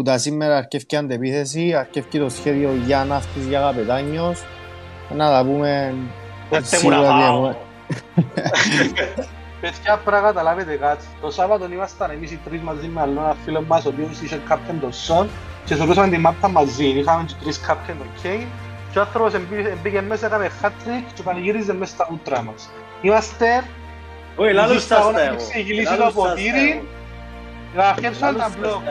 που τα σήμερα αρκεύει αντεπίθεση, αρκεύει το σχέδιο για ναύτης για καπετάνιος. Να τα πούμε σίγουρα ότι έχουμε. Παιδιά, πρέπει να καταλάβετε κάτι. Το Σάββατο ήμασταν εμείς οι τρεις μαζί με άλλο ένα φίλο μας, ο οποίος είχε κάπτεν τον Σον και σωρούσαμε την μάπα μαζί. Είχαμε και τρεις κάπτεν τον Κέιν και ο άνθρωπος μπήκε μέσα, έκαμε hat-trick και πανηγύριζε μέσα στα ούτρα μας. Είμαστε... Όχι, λάλλον σας τα εγώ. Ξεκινήσει το ποτήρι, να αρχίσουμε τα μπλοκ.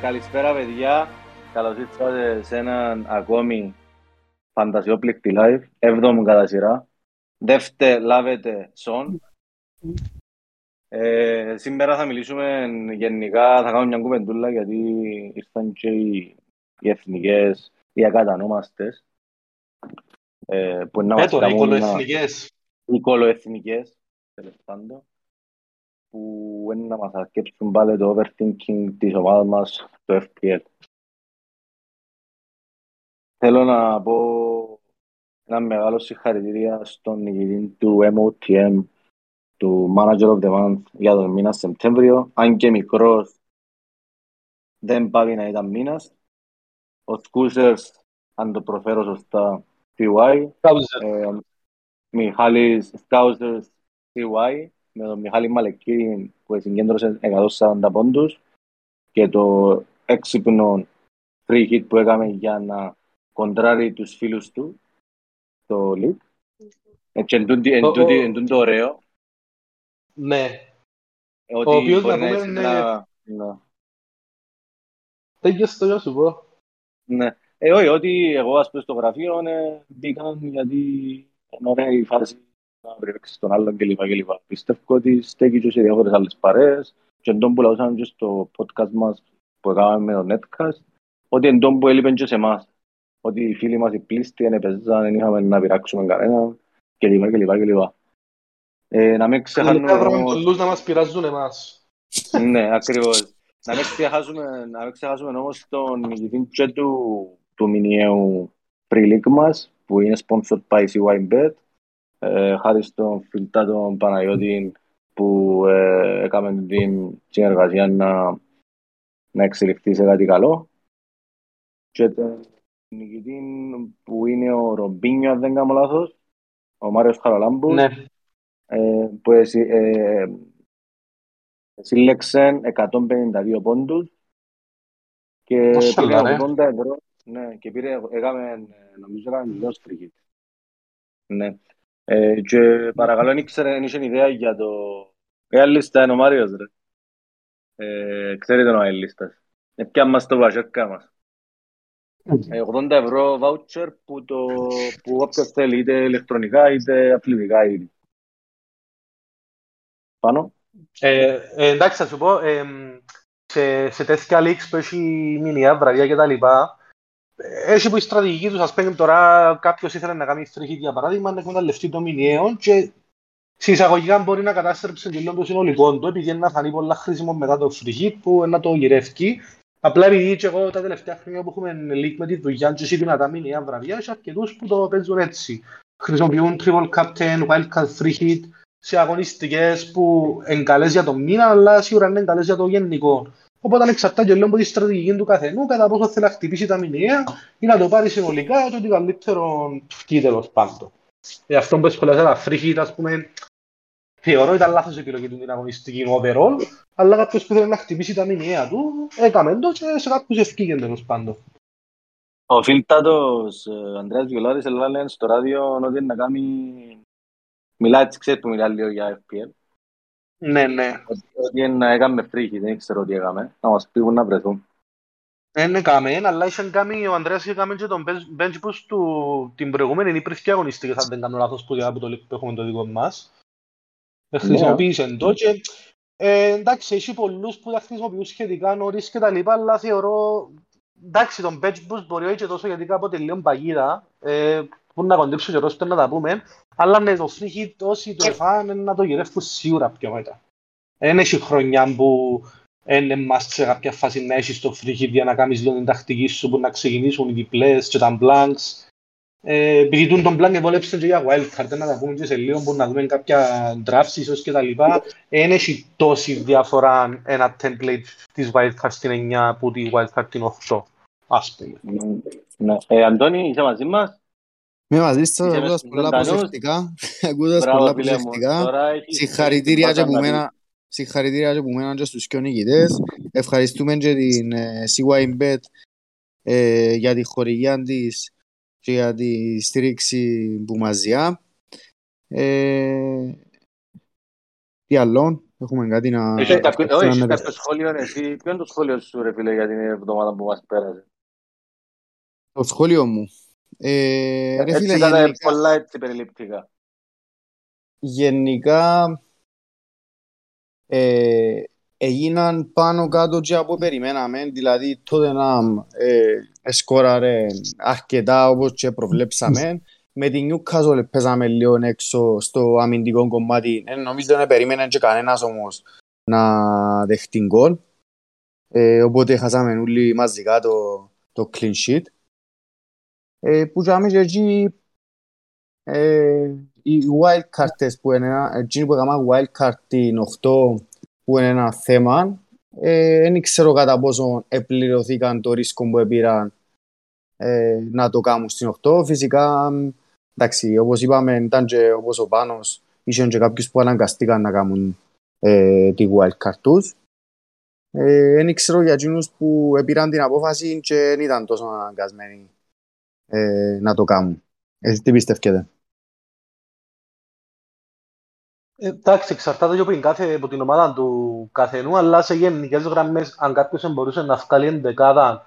Καλησπέρα παιδιά, καλώς ήρθατε σε έναν ακόμη φαντασιόπληκτη live, έβδομο κατά σειρά. Δεύτε, λάβετε, σον. Ε, σήμερα θα μιλήσουμε γενικά, θα κάνουμε μια κουβεντούλα γιατί ήρθαν και οι, οι εθνικές, οι ακατανόμαστες. Ε, που είναι ε, τώρα, οι κολοεθνικές. Οι κολοεθνικές, τέλος πάντων που είναι να μας αρκέψουν πάλι το overthinking της ομάδας μας στο FPL. Θέλω να πω ένα μεγάλο συγχαρητήρια στον νικητή του MOTM, του Manager of the Month για τον μήνα Σεπτέμβριο, αν και μικρός δεν πάει να ήταν μήνας. Ο Σκούσερς, αν το προφέρω σωστά, PY. Ε, Μιχάλης Σκάουσερς, PY με τον Μιχάλη Μαλεκή που συγκέντρωσε 140 πόντους και το έξυπνο free hit που έκαμε για να κοντράρει τους φίλους του στο league. Έτσι, εν το ωραίο. Ναι. Ότι ο οποίος να πούμε είναι... Τέγιος το γιο σου πω. Ναι. Ε, όχι, ότι εγώ ας πούμε στο γραφείο ναι, μπήκαν γιατί είναι ωραία η φάση να βρέξει τον άλλον κλπ. κλπ. Πιστεύω ότι στέκει και σε διάφορες άλλες παρέες και εντός που λαούσαμε και στο podcast μας που έκαναμε με το Netcast ότι εντός που έλειπαν και σε εμάς ότι οι φίλοι μας οι πλήστοι δεν έπαιζαν, δεν είχαμε να πειράξουμε κανέναν κλπ. κλπ. κλπ. Ε, να μην ξεχάσουμε... πολλούς να μας πειράζουν εμάς. ναι, ακριβώς. Να μην ξεχάσουμε, να μην ξεχάσουμε όμως τον νικητή και του, του μηνιαίου free league μας που είναι sponsored by CYBet ε, χάρη στον φιλτά τον Παναγιώτη που ε, έκαμε την συνεργασία να, να εξελιχθεί σε κάτι καλό. Και τον νικητή που είναι ο Ρομπίνιο, αν δεν κάνω λάθος, ο Μάριος Χαραλάμπους, ναι. ε, που ες, ε, σύλλεξε 152 πόντους και πήρε 80 ευρώ. Ναι, και πήρε, έκαμε, νομίζω έκαμε μιλιός φρικίτ. Ναι. Ε, και παρακαλώ, δεν ήξερε, δεν είχε ιδέα για το... Ποια λίστα είναι ο Μάριος, ρε; Ε, ξέρετε ο λίστας. Ε, ποια μας το βαζέκα μας. Ε, 80 ευρώ voucher που, το, που όποιος θέλει, είτε ηλεκτρονικά είτε αθλητικά ήδη. Πάνω. Ε, ε, εντάξει, θα σου πω, ε, σε, σε τέτοια leaks που έχει μηνιαία βραδιά και τα λοιπά, έχει που η στρατηγική τους, ας πούμε τώρα κάποιος ήθελε να κάνει στρихή για παράδειγμα, να εκμεταλλευτεί το μηνιαίο και εισαγωγικά μπορεί να κατάστρεψε και το συνολικό του, επειδή να φανεί πολλά χρήσιμο μετά το free που να το γυρεύει. Απλά επειδή και εγώ τα τελευταία χρόνια που έχουμε leak με τη δουλειά και εσύ δυνατά μηνιαία βραδιά, έχει αρκετούς που το παίζουν έτσι. Χρησιμοποιούν triple captain, wildcard free hit σε αγωνιστικές που είναι καλές για το μήνα, αλλά σίγουρα είναι καλές για το γενικό. Οπότε εξαρτάται λίγο από τη στρατηγική του καθενού, κατά πόσο θέλει να χτυπήσει τα μηνιαία ή να το πάρει συνολικά, το ότι καλύτερο βγει τέλος πάντων. Ε, αυτό που σχολιάζει τα φρίχη, ας πούμε, θεωρώ ήταν λάθος επιλογή του την αγωνιστική overall, αλλά κάποιος που θέλει να χτυπήσει τα μηνιαία του, έκαμε το και σε κάποιους ευκήγε τέλος πάντων. Ο φίλτατος ε, Ανδρέας Βιολάρης έλεγε στο ράδιο ότι να κάνει... Μιλάει, έτσι ξέρεις που μιλάει λίγο για FPL. Ναι, ναι. Ότι να έκαμε φρίχη, δεν ξέρω τι έκαμε. Να μας πήγουν να βρεθούν. Δεν έκαμε, αλλά είχαν κάνει, ο Ανδρέας είχε κάνει και τον bench boost του την προηγούμενη υπήρχε αγωνιστική, αν δεν κάνω λάθος που από το που έχουμε το δικό μας. Ναι. Χρησιμοποίησε το και ε, εντάξει, έχει πολλούς που τα χρησιμοποιούν σχετικά νωρίς και τα λοιπά, αλλά θεωρώ εντάξει, τον bench boost μπορεί όχι και τόσο γιατί κάποτε λίγο παγίδα, ε, που να κοντέψω και ρόστο να τα πούμε, αλλά ναι, το free hit όσοι το εφάνε να το γυρεύουν σίγουρα πιο μετά. Δεν έχει χρονιά που είναι must σε κάποια φάση να έχεις το free hit για να κάνεις λίγο την τακτική σου που να ξεκινήσουν οι διπλές και τα blanks. Ε, επειδή τον blank εβόλεψε και για wildcard, να τα πούμε και σε λίγο που να δούμε κάποια drafts ίσως και τα λοιπά. Δεν έχει τόση διαφορά ένα template της wildcard στην 9 που τη wildcard την 8, ας πούμε. Ναι. Ε, Αντώνη, είσαι μαζί μας; Είμαι μαζί σας, Είσαι ακούγοντας μες πολλά ζωντανούς. προσεκτικά. Ακούγοντας Μπράβο, πολλά φίλε μου. προσεκτικά. Τώρα έχεις- Συγχαρητήρια και έχεις που να μένα, συγχαρητήρια και που μένα και στους πιο νικητές. Ευχαριστούμε και την ε, CYBet ε, για τη χορηγία της και για τη στήριξη που μας διά. Ε, τι άλλο, έχουμε κάτι να... Έχεις κάποιο- να όχι, έχεις αναφέρουμε. κάποιο σχόλιο εσύ. Ποιο είναι το σχόλιο σου ρε φίλε για την εβδομάδα που μας πέρασε; Το σχόλιο μου. Ε, ρε φίλε, Έτσι ήταν γενικά, πολλά έτσι περιληπτικά. γενικά ε, έγιναν πάνω κάτω και από περιμέναμε. Δηλαδή τότε να ε, σκόραρε αρκετά όπως και προβλέψαμε. Με την Newcastle παίζαμε λίγο έξω στο αμυντικό κομμάτι. Ε, νομίζω δεν περίμενε και κανένας όμως να δεχτεί γκολ. Ε, οπότε χάσαμε όλοι μαζικά το, το clean sheet. Ε, που είχαμε και εκεί ε, οι wild cards που είναι ένα, εκείνοι που έκαναν wild card την 8 που είναι ένα θέμα. Ε, δεν ξέρω κατά πόσο επληρωθήκαν το ρίσκο που πήραν ε, να το κάνουν στην 8 φυσικά μ, εντάξει όπως είπαμε ήταν και όπως ο Πάνος είχαν και κάποιους που αναγκαστήκαν να κάνουν ε, τη wild card τους. Ε, δεν ξέρω για εκείνους που πήραν την απόφαση και δεν ήταν τόσο αναγκασμένοι ε, να το κάνουν. Εσείς τι πιστεύετε; Ε, Εντάξει, εξαρτάται και από την, κάθε, από την ομάδα του καθενού, αλλά σε γενικές γραμμές, αν κάποιος μπορούσε να βγάλει εντεκάδα,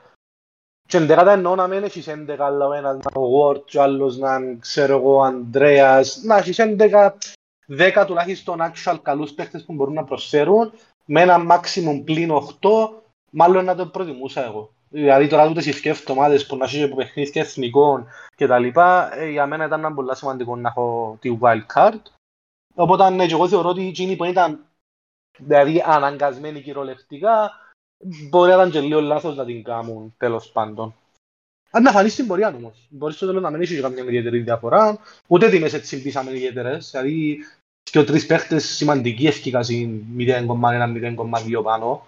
και εντεκάδα εννοώ να μην έχεις έντεκα, αλλά ο ένας να είναι ο Ward, και ο άλλος να είναι, ξέρω εγώ, ο Ανδρέας, να έχεις έντεκα, δέκα τουλάχιστον actual καλούς παίχτες που μπορούν να προσφέρουν, με ένα maximum πλήν 8, μάλλον να το προτιμούσα εγώ. Δηλαδή τώρα τούτες οι σκέφτομαι ομάδες που να έχεις από παιχνίδια εθνικών και τα λοιπά, ε, για μένα ήταν ένα πολύ σημαντικό να έχω τη wild card. Οπότε ναι, και εγώ θεωρώ ότι εκείνοι που ήταν δηλαδή αναγκασμένοι κυριολεκτικά μπορεί να ήταν και λίγο λάθος να την κάνουν τέλος πάντων. Αν να φανείς στην πορεία όμως. Μπορείς στο τέλος να μην έχεις καμιά ιδιαίτερη διαφορά, ούτε τιμές έτσι ελπίσαμε ιδιαίτερες. Δηλαδή και ο τρεις παίχτες σημαντικοί ευκήκα στην 0,1-0,2 πάνω.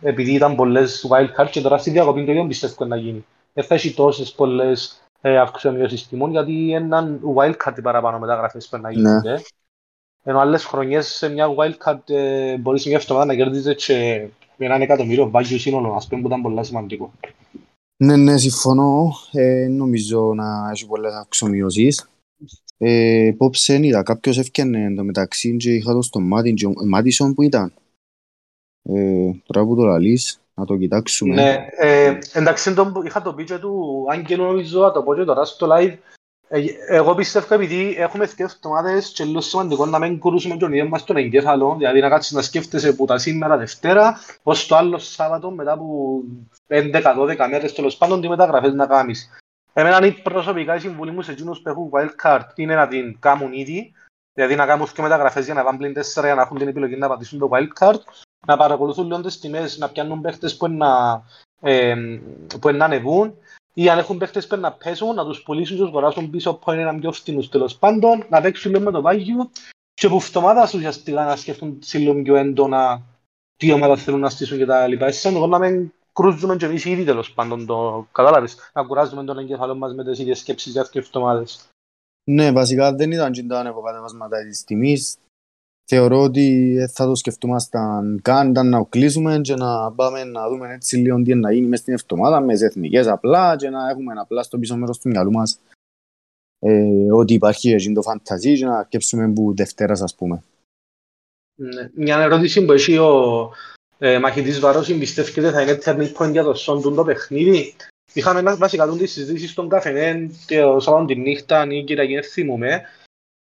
Επειδή ήταν πολλές wildcards και τώρα στη διακοπή το ίδιο πιστεύω να γίνει. Δεν θα έχει τόσες πολλές ε, αυξομοιώσεις τιμών γιατί έναν wildcard παραπάνω μεταγραφές πρέπει να γίνονται. Ενώ άλλες χρονιές σε μια wildcard ε, μπορείς σε μια εβδομάδα να κερδίζεις και με έναν εκατομμύριο value σύνολο, ας πούμε, που ήταν πολύ σημαντικό. Ναι, ναι, συμφωνώ. Ε, νομίζω να έχει πολλές αξιομοιώσεις. Ε, Πόψε είδα, κάποιος έφτιανε εν τω μεταξύ και είχα το στο Μάτιν, και ο Μάτισον που ήταν. Ε, τώρα που το λαλείς, να το κοιτάξουμε. Ναι, ε, εντάξει, τον, είχα το πίτσε του Άγγελου, νομίζω, να το πω και τώρα στο live. Ε, εγώ πιστεύω επειδή έχουμε δύο εβδομάδες και λίγο σημαντικό να μην κουρούσουμε τον ίδιο μας τον εγκέφαλο, δηλαδή να κάτσεις να σκέφτεσαι που τα σήμερα Δευτέρα, ως το άλλο Σάββατο μετά από 11-12 μέρες τέλος πάντων τι μεταγραφές να κάνεις. Εμένα η προσωπικά η συμβουλή μου σε εκείνους που έχουν wildcard είναι να την κάνουν ήδη, δηλαδή να κάνουν και μεταγραφές για να πάνε πλην 4 για να έχουν την επιλογή να πατήσουν το wildcard, να παρακολουθούν λίγο τις τιμές, να πιάνουν παίχτες που είναι να, ε, που είναι να ανεβούν ή αν έχουν παίχτες που να πέσουν, να τους πουλήσουν και τους αγοράσουν πίσω που είναι να πιο φτηνούς τέλος πάντων, να παίξουν λίγο με το βάγιο και που φτωμάδας ουσιαστικά να σκέφτουν λίγο πιο έντονα τι ομάδα θέλουν να στήσουν και τα λοιπά. Εσείς εγώ να μην κρούζουμε και εμείς ήδη τέλος πάντων το κατάλαβες, να κουράζουμε τον εγκεφαλό μας με τις ίδιες σκέψεις για δύο εβδομάδες. Ναι, βασικά δεν ήταν και τα ανεβοκατεβάσματα της τιμής. Θεωρώ ότι δεν θα το σκεφτούμασταν καν ήταν να κλείσουμε και να πάμε να δούμε έτσι λίγο τι να γίνει μες στην εβδομάδα μες τις εθνικές απλά και να έχουμε απλά στο πίσω μέρος του μυαλού μας ε, ότι υπάρχει εκεί το φανταζί και να αρκέψουμε που Δευτέρας ας πούμε. Ναι. Μια ερώτηση που έχει ο ε, μαχητής Βαρός πιστεύετε θα είναι turning point για το σόντουν το παιχνίδι; Είχαμε ένα βασικά τις συζητήσεις στον καφενέ και ο Σάββατο τη νύχτα ή Κυριακή δεν θυμούμαι.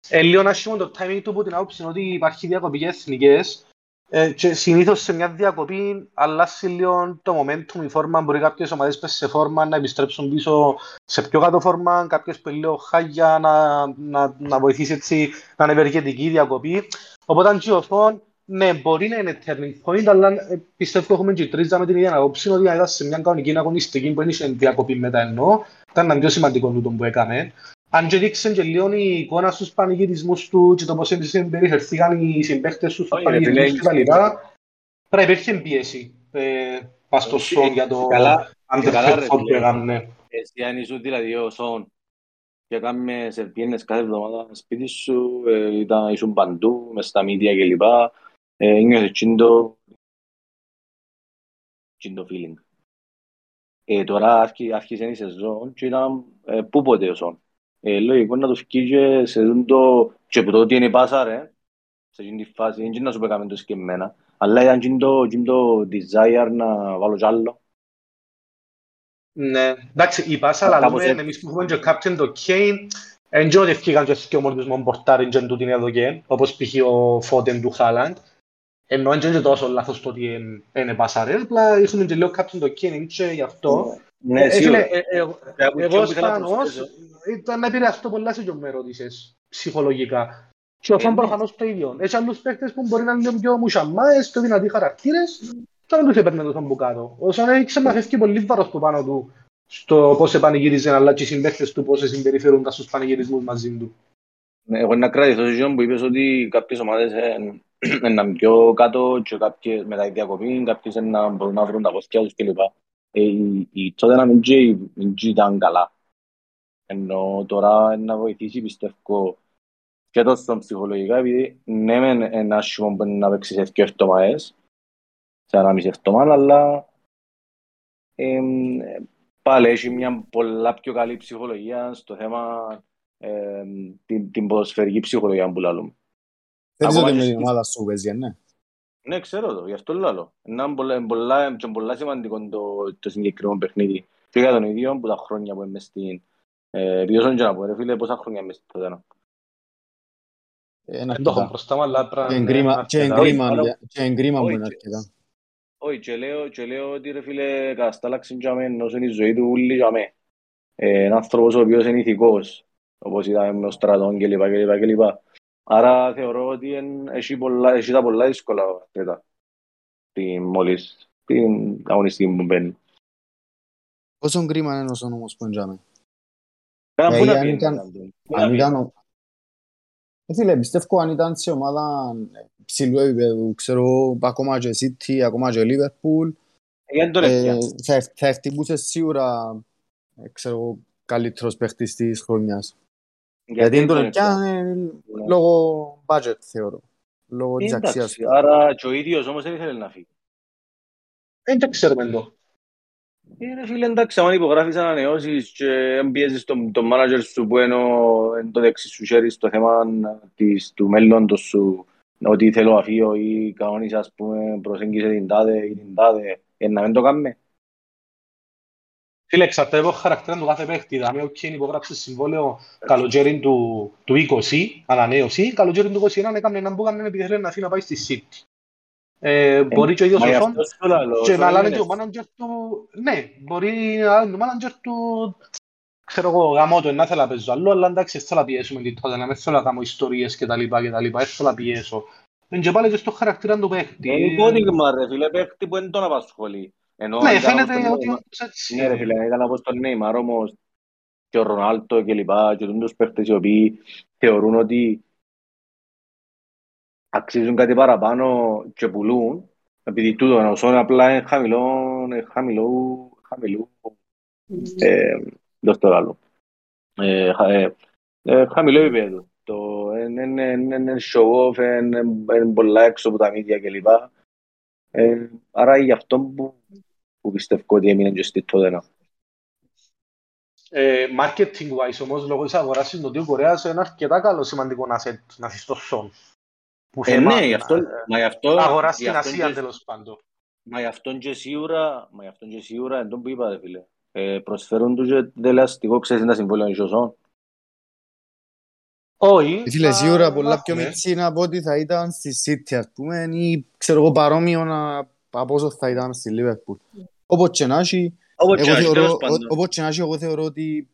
Ε, λίγο να έχουμε το timing του που την άποψη είναι ότι υπάρχει διακοπή για εθνικές ε, και συνήθως σε μια διακοπή αλλάζει λίγο το momentum, η φόρμα. Μπορεί κάποιες ομάδες πες σε φόρμα να επιστρέψουν πίσω σε πιο κάτω φόρμα, κάποιες που είναι λίγο χάγια να, να, να βοηθήσει έτσι να είναι ευεργετική η διακοπή. Οπότε αν τσιωθούν, ναι, μπορεί να είναι turning point, αλλά ε, πιστεύω έχουμε και τρίζα με την ίδια άποψη ότι ήταν σε μια κανονική αγωνιστική που είναι διακοπή μετά εννοώ, ήταν ένα πιο σημαντικό τούτο που έκαμε. Αν και δείξαν και λίγο η εικόνα στους πανηγυρισμούς του και το πώς συμπεριφερθήκαν οι συμπαίχτες τους στους πανηγυρισμούς και τα λοιπά, πρέπει να υπήρχε πίεση ε, πας στο σόν για το αντεφέρφον που έκαμε. Εσύ αν ήσουν δηλαδή ο σόν και κάνουμε σε πιένες κάθε εβδομάδα σπίτι σου, ε, ήταν, ήσουν παντού, μες στα μίδια κλπ. Ε, νιώθες τσίντο, τσίντο feeling. Ε, τώρα άρχισε η σεζόν και ήταν ε, πού ποτέ ο Σον. Ε, λογικό να το φύγει και σε δουν το και που το ότι είναι πάσα ρε, σε εκείνη τη φάση, δεν να σου πέκαμε το συγκεκριμένα, αλλά ήταν και το, το desire να βάλω κι άλλο. Ναι, εντάξει, η πάσα, αλλά λέμε, εμείς που έχουμε και captain το Kane, δεν ξέρω ότι ευκήγαν και και ο μόρτους μου μπορτάριν και τούτην εδώ και, όπως π.χ. ο Φώτεν του Χάλαντ, ενώ δεν είναι τόσο λάθος το ότι είναι πάσα ρε, απλά έχουν και λίγο captain το Kane και γι' αυτό. Ναι, ε, σίγουρα. Ε, ε, εγώ σπάνος, ήταν να επηρεαστώ πολλά σε με ρώτησες ψυχολογικά. Και ο Φαν προφανώς το ίδιο. Έχει άλλους παίκτες που μπορεί να είναι πιο μουσαμάες, πιο δυνατοί χαρακτήρες, και δεν τους έπαιρνε το από κάτω. Όσον έδειξε να φεύγει πολύ βάρος που πάνω του στο πώς σε πανηγύριζε, αλλά και οι συμπαίχτες του πώς σε συμπεριφέρονταν στους πανηγυρισμούς μαζί του. Ναι, εγώ να κρατήσω σε που είπες ότι κάποιες ομάδες είναι πιο κάτω και κάποιες μετά τη διακοπή, κάποιες να μπορούν να βρουν τα κοστιά τους κλπ. Η τότε να μην ήταν καλά. Ενώ τώρα να βοηθήσει πιστεύω και τόσο ψυχολογικά, επειδή ναι μεν ένα άσχημο που να παίξει σε δύο εβδομάδες, σε ένα μισή εβδομάδα, αλλά ε, πάλι έχει μια πολλά πιο καλή ψυχολογία στο θέμα ε, την, την ποδοσφαιρική ψυχολογία που λάλλουμε. Θέλεις ότι με την ομάδα σου παίζει, ναι. Ναι, ξέρω το, γι' αυτό λέω. Είναι πολλά, πολλά, πολλά σημαντικό το, το συγκεκριμένο παιχνίδι. Και για τον ίδιο που τα χρόνια που είμαι στην ε, βιώσαν και να πω, ρε φίλε, πόσα χρόνια είμαι στην Τωτένα. Δεν το έχω μπροστά μου, αλλά πρέπει Και εγκρίμα που είναι αρκετά. Όχι, και λέω, και λέω ότι ρε φίλε, καταστάλαξε για μένα, όσο είναι η ζωή του ούλη για μένα. Ε, ένα άνθρωπος ο οποίος είναι ηθικός, όπως είδαμε με ο στρατών κλπ. Κλπ, κλπ. Άρα θεωρώ ότι έχει, πολλά, έχει τα πολλά δύσκολα αυτά, την, μόλις την αγωνιστική που μπαίνει. Πόσο κρίμα είναι όσο όμως που εντιάμε. Αν ήταν... Ε, φίλε, πιστεύω αν ήταν σε ομάδα ψηλού επίπεδου, ξέρω, ακόμα και City, ακόμα και Liverpool, ε, θα ευτυχούσε σίγουρα, ξέρω, καλύτερος παίχτης της χρονιάς. Γιατί είναι τον πιάνε λόγω budget, θεωρώ. Λόγω της αξίας του. Άρα και ο ίδιος όμως δεν ήθελε να φύγει. Δεν το ξέρουμε εδώ. Είναι φίλε, εντάξει, αν υπογράφεις ανανεώσεις και πιέζεις τον, τον manager σου που είναι το δεξί σου χέρι στο θέμα της, του μέλλοντος σου, ότι θέλω αφείο ή κανόνες, ας πούμε, προσέγγισε την τάδε ή την τάδε, ε, να μην το κάνουμε. Φίλε, εξαρτάται από χαρακτήρα του κάθε παίχτη. Δηλαδή, ο Κέιν υπογράψε συμβόλαιο καλοκαίρι του, του 20, ανανέωση, καλοκαίρι του 21 έκανε έναν που έκανε επειδή θέλει να φύγει να πάει στη City. Ε, ε, μπορεί και ο ίδιος ο Σον και να λένε και ο μάναντζερ του... Ναι, μπορεί να λένε ο μάναντζερ του... Ξέρω εγώ, γαμώ το, να θέλω να παίζω άλλο, αλλά εντάξει, θέλω να πιέσουμε την τότε, να μην θέλω να κάνω ιστορίες και τα λοιπά και τα λοιπά, θέλω να πιέσω. Είναι και πάλι και στο χαρακτήρα του παίχτη. Είναι υπόδειγμα ρε φίλε, παίχτη που δεν τον απασχολεί. Ναι, φαίνεται ότι έτσι. Ναι ρε φίλε, ήταν όπως τον Νέιμαρ όμως και ο Ρονάλτο και λοιπά και τους παίχτες οι οποίοι θεωρούν ότι αξίζουν κάτι παραπάνω και πουλούν, επειδή τούτο να οσόν απλά είναι χαμηλό, χαμηλό, χαμηλό, ε, δώσ' το άλλο. Ε, ε, ε, χαμηλό επίπεδο. Το είναι show off, είναι πολλά έξω από τα μίδια κλπ. Ε, άρα γι' αυτό που, που πιστεύω ότι έμεινε και στη τότε ε, marketing wise όμως λόγω της αγοράς της Νοτιού Κορέας είναι αρκετά καλό σημαντικό να είσαι στο σον που ε, ναι, γι' αυτό, μα γι' αυτό, αγοράς στην Ασία τέλος πάντων. Μα γι' αυτόν και σίγουρα, μα γι' αυτόν και σίγουρα, εν τον που είπατε φίλε, ε, προσφέρουν τους και τελεαστικό, ξέρεις ένα συμβόλαιο ισοσόν. Όχι. Ε, φίλε, σίγουρα πολλά πιο μητσίνα από ό,τι θα ήταν στη City, ας πούμε, ή ξέρω εγώ παρόμοιο από όσο θα ήταν στη Liverpool. Όπως και να έχει, όπως και να έχει, εγώ θεωρώ ότι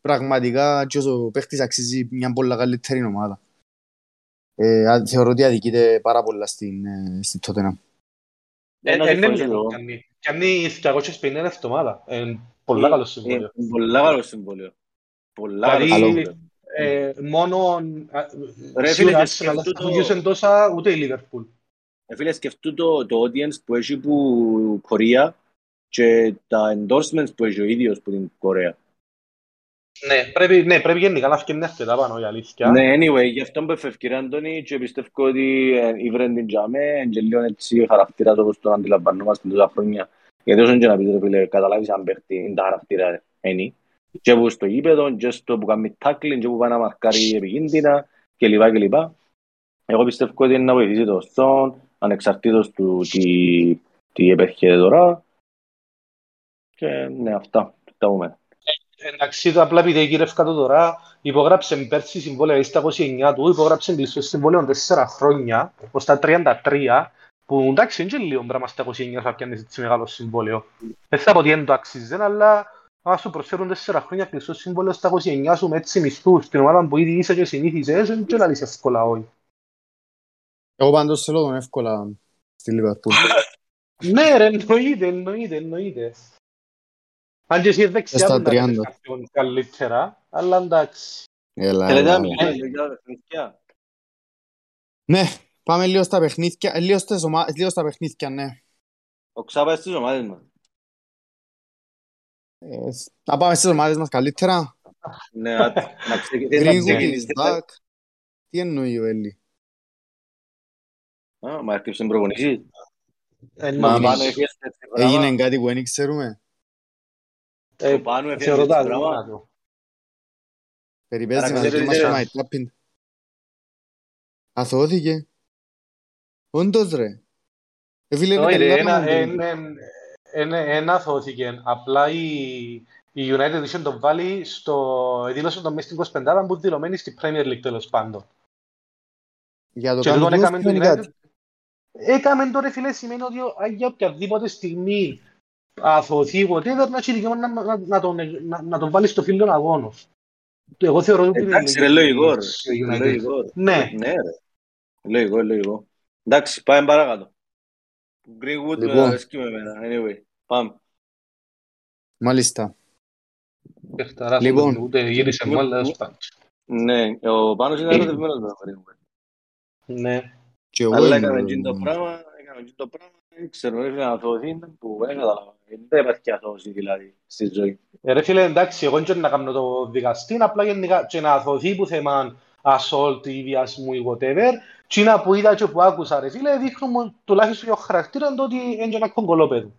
πραγματικά και όσο παίχτης αξίζει μια πολλά καλύτερη ομάδα. Ε, α- θεωρώ ότι αδικείται πάρα πολλά στην, ε, στην Tottenham. Ε, να Ε, συμφωνήσω ναι, εγώ. κάνει- Κάνει 250 εβδομάδα. Ε, Πολλά καλό συμβόλαιο. Ε, Πολλά καλό συμβόλαιο. Πολλά καλό Δηλαδή, συμβόλαιο. ε, μόνο α, Ρε, σίγουρα φίλε, Arsenal σκεφτού δεν θα το- βγήκε τόσα ούτε η Liverpool. Ε, Φίλε, σκεφτού το, το audience που έχει που Κορία και τα endorsements που έχει ο ίδιος που την Κορέα. Ναι, πρέπει, ναι, πρέπει γενικά να φτιάξει αρκετά πάνω η αλήθεια. Ναι, anyway, γι' αυτό που έφευκε Αντώνη και πιστεύω ότι ε, ήβρεν την τζάμε και λίγο έτσι χαρακτήρα το όπως τον αντιλαμβανόμαστε τόσα χρόνια. Γιατί όσον και να πεις ρε φίλε, καταλάβεις αν παίχτη είναι τα χαρακτήρα είναι. Και που στο γήπεδο, και στο που κάνει tackling, και που πάει να μαρκάρει επικίνδυνα κλπ. κλπ. Εγώ πιστεύω ότι είναι να βοηθήσει το Son, ανεξαρτήτως του τι, τι επέρχεται τώρα. Και ναι, αυτά. Τα πούμε. Εντάξει, το απλά επειδή γύρευκα το τώρα, υπογράψε πέρσι συμβόλαιο στα 29 του, υπογράψε πίσω συμβόλαιο 4 χρόνια, ως τα 33, που εντάξει είναι και λίγο πράγμα στα 29 θα πιάνεις έτσι μεγάλο συμβόλαιο. Δεν θα πω ότι δεν το αξίζει, αλλά αν σου προσφέρουν 4 χρόνια κλειστό συμβόλαιο στα 29 σου με έτσι μισθούς, στην ομάδα που ήδη είσαι και συνήθισες, δεν και λαλείς εύκολα όχι. Εγώ πάντως θέλω τον εύκολα στη Liverpool. Ναι ρε, εννοείται, εννοείται, εννοείται. Αν και εσύ είναι δεξιά Στα που να 30. κάνεις κάποιον καλύτερα, αλλά εντάξει. Έλα, Θέλετε έλα, να έλα. μιλήσουμε για τα παιχνίδια. Ναι, πάμε λίγο στα παιχνίδια, ε, λίγο, στις ομα... λίγο στα παιχνίδια, ναι. Ο Ξάπα στις ομάδες μας. Ε, να πάμε στις ομάδες μας καλύτερα. Ναι, να να ξεκινήσεις να Greenwood is ξεκινήσεις. back. Τι εννοεί ο Έλλη; Α, Μα έρχεσαι προπονήσεις. Εν Μα νομίζω. πάνω έφυγες έτσι πράγμα. Έγινε κάτι που δεν ξέρουμε. Ε, Το πάνω έφυγες Θεωρώ έτσι τα πράγμα. αδύνατο. Περιπέζει Άρα να ξέρεις, δοκιμάσουμε ρε. my tapping. Αθώθηκε. Όντως ρε. Ε, φίλε, είναι Όχι, ρε, καλά ένα- μου εν- το- εν- εν- Ένα θώθηκε. Απλά η, η United είχε τον βάλει στο... δήλωσε τον μέσα στην 25 που δηλωμένη στη Premier League τέλος πάντων. Για το Και κάνω τον τούτο έκαμε το σημαίνει United. κάτι; Έκαμε το ρε φίλε σημαίνει ότι ο- α, για οποιαδήποτε στιγμή αθωθεί whatever να έχει δικαίωμα να, να, να, τον, να, να τον βάλει στο φίλο αγώνος. Εγώ θεωρώ ότι είναι Εντάξει, ρε, λογικό, ρε. στο United. Λογικό, ρε. Ναι, Ναι, ρε. Λογικό, λογικό. Εντάξει, πάμε παρακάτω. Greenwood με Λοιπόν. αρέσκει με εμένα. Anyway, πάμε. Μάλιστα. παιχταράς, Λοιπόν. ούτε γύρισε μου, αλλά τέλος πάντων. Ναι, ο Πάνος είναι ερωτευμένος με τον Greenwood. Ναι. Και εγώ Αλλά είμαι έκαμε ο- εκείνο το πράγμα, έκαμε εκείνο το πράγμα, δεν ξέρω, έφυγε να αθωωθεί, που δεν κατάλαβα. Δεν υπάρχει αθώωση δηλαδή στη ζωή. Ε, Ρε φίλε, εντάξει, εγώ δεν να κάνω το δικαστή, απλά γενικά και να αθωθεί που θέμα assault ή βιασμού ή whatever. Τι να που είδα και που άκουσα, ρε φίλε, δείχνουν μου τουλάχιστον ο χαρακτήρας το ότι είναι και ένα κογκολόπεδο.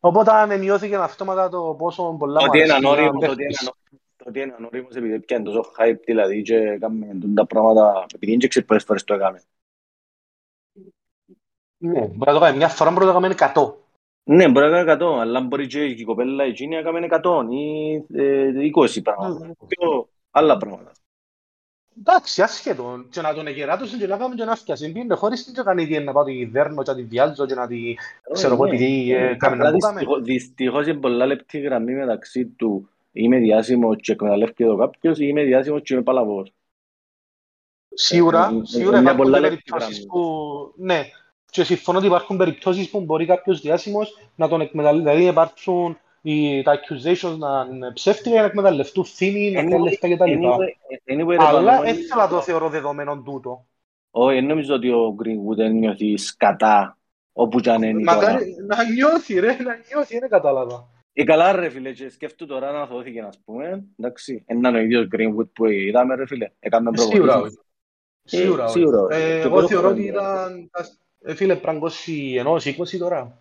Οπότε αν μειώθηκε αυτόματα το πόσο πολλά Το μου ότι είναι αρέσει να ανώριμο, το ότι παίχτης. είναι ανώριμο, το ότι είναι ανώριμος επειδή πιάνε τόσο hype δηλαδή και έκαμε τα πράγματα, επειδή δεν ξέρεις πολλές φορές το έκαμε. Ναι, μπορεί να το κάνει μια φορά, μπορεί να το κάνει 100. Ναι, μπορεί να κάνει 100, αλλά μπορεί και η κοπέλα εκείνη να κάνει 100 ή ε, 20 πράγματα. Πιο άλλα πράγματα. Εντάξει, ασχέτω. Και να τον εγκαιράτωσαν και να κάνουν και να φτιάσει. Πήγαινε χωρίς την και κάνει τι να πάω τη δέρνω και να τη βιάζω και να τη... Ξέρω εγώ Ναι. επειδή ε, κάμε Απλά να που κάμε. δυστυχώς- Δυστυχώς είναι πολλά λεπτή γραμμή μεταξύ του είμαι διάσημος και εκμεταλλεύεται το κάποιος ή είμαι διάσημος και είμαι παλαβός. Σίγουρα, Ε, ε, σίγουρα ε, μια υπάρχουν πολλά περιπτώσεις λεπτή που... Ναι, και συμφωνώ ότι υπάρχουν περιπτώσεις που μπορεί κάποιος διάσημος να τον εκμεταλλευτεί. Δηλαδή υπάρχουν οι, τα accusations να είναι ψεύτικα για να εκμεταλλευτούν θύμη, να πιάνουν λεφτά κτλ. Anyway, anyway, ρε Αλλά Παναγιώτη, δεν θέλω να το θεωρώ δεδομένο τούτο. Όχι, δεν νομίζω ότι ο Greenwood δεν νιώθεις σκατά όπου κι αν είναι τώρα. Μακάρι να νιώθει ρε, να νιώθει, δεν κατάλαβα. Ε, καλά ρε φίλε, και σκέφτου τώρα να θωώθηκε να πούμε, εντάξει, έναν ο ίδιος Greenwood που είδαμε ρε φίλε, έκαμε Σίγουρα προπονήσεις. όχι. Σίγουρα όχι. σίγουρα όχι. Ε, Και Εγώ πρώτο θεωρώ ότι χρόνο. ήταν, ε, φίλε, πράγκωση ενός 20 τώρα.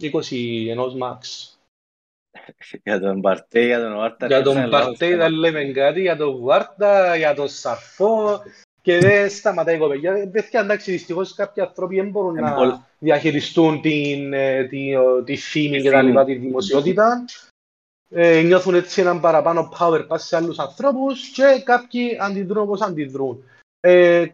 20 ενός max. Για τον Παρτέ, για τον Βάρτα. Για έρχεσαι τον να Παρτέ λάβεις δεν λέμε κάτι, για τον Βουάρτα, για τον Σαρφό και δεν σταματάει η κοπέλια. Παιδιά, εντάξει, δυστυχώς κάποιοι άνθρωποι δεν μπορούν Ε, να πολλ- διαχειριστούν την, ε, τη, ο- τη φήμη Τη και τα φήμη. λοιπά, τη δημοσιότητα. Ε, νιώθουν έτσι έναν παραπάνω power pass σε άλλους ανθρώπους και κάποιοι αντιδρούν όπως αντιδρούν. Ε,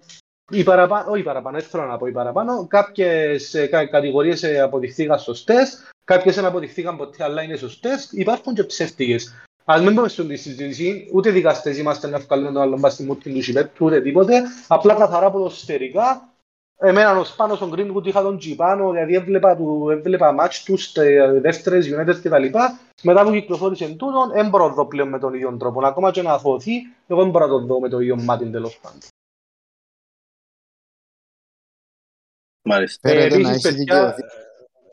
οι παραπάνω, όχι παραπάνω, δεν θέλω να πω οι παραπάνω, κάποιες ε, κα, κατηγορίες ε, αποδειχθήκαν σωστές, κάποιες δεν αποδειχθήκαν ποτέ αλλά είναι σωστές, υπάρχουν και ψεύτικες. Ας μην πάμε στη συζήτηση, ούτε δικαστές είμαστε να βγάλουμε τον άλλον πας στη μούτη του Σιπέτου, ούτε τίποτε. Απλά καθαρά ποδοσφαιρικά, εμένα ως πάνω στον Greenwood είχα τον Τζιπάνο, δηλαδή έβλεπα, του, έβλεπα μάτς τους στις δεύτερες United και τα λοιπά. Μετά που κυκλοφόρησε τούτον, δεν μπορώ να δω πλέον με τον ίδιο τρόπο. Ακόμα και να αθωθεί, εγώ δεν μπορώ να το δω με το ίδιο μάτι τέλος πάντων. Μάλιστα. Ε, Φαίνεται να επίσης, έχεις παιδιά, δικαιωθεί.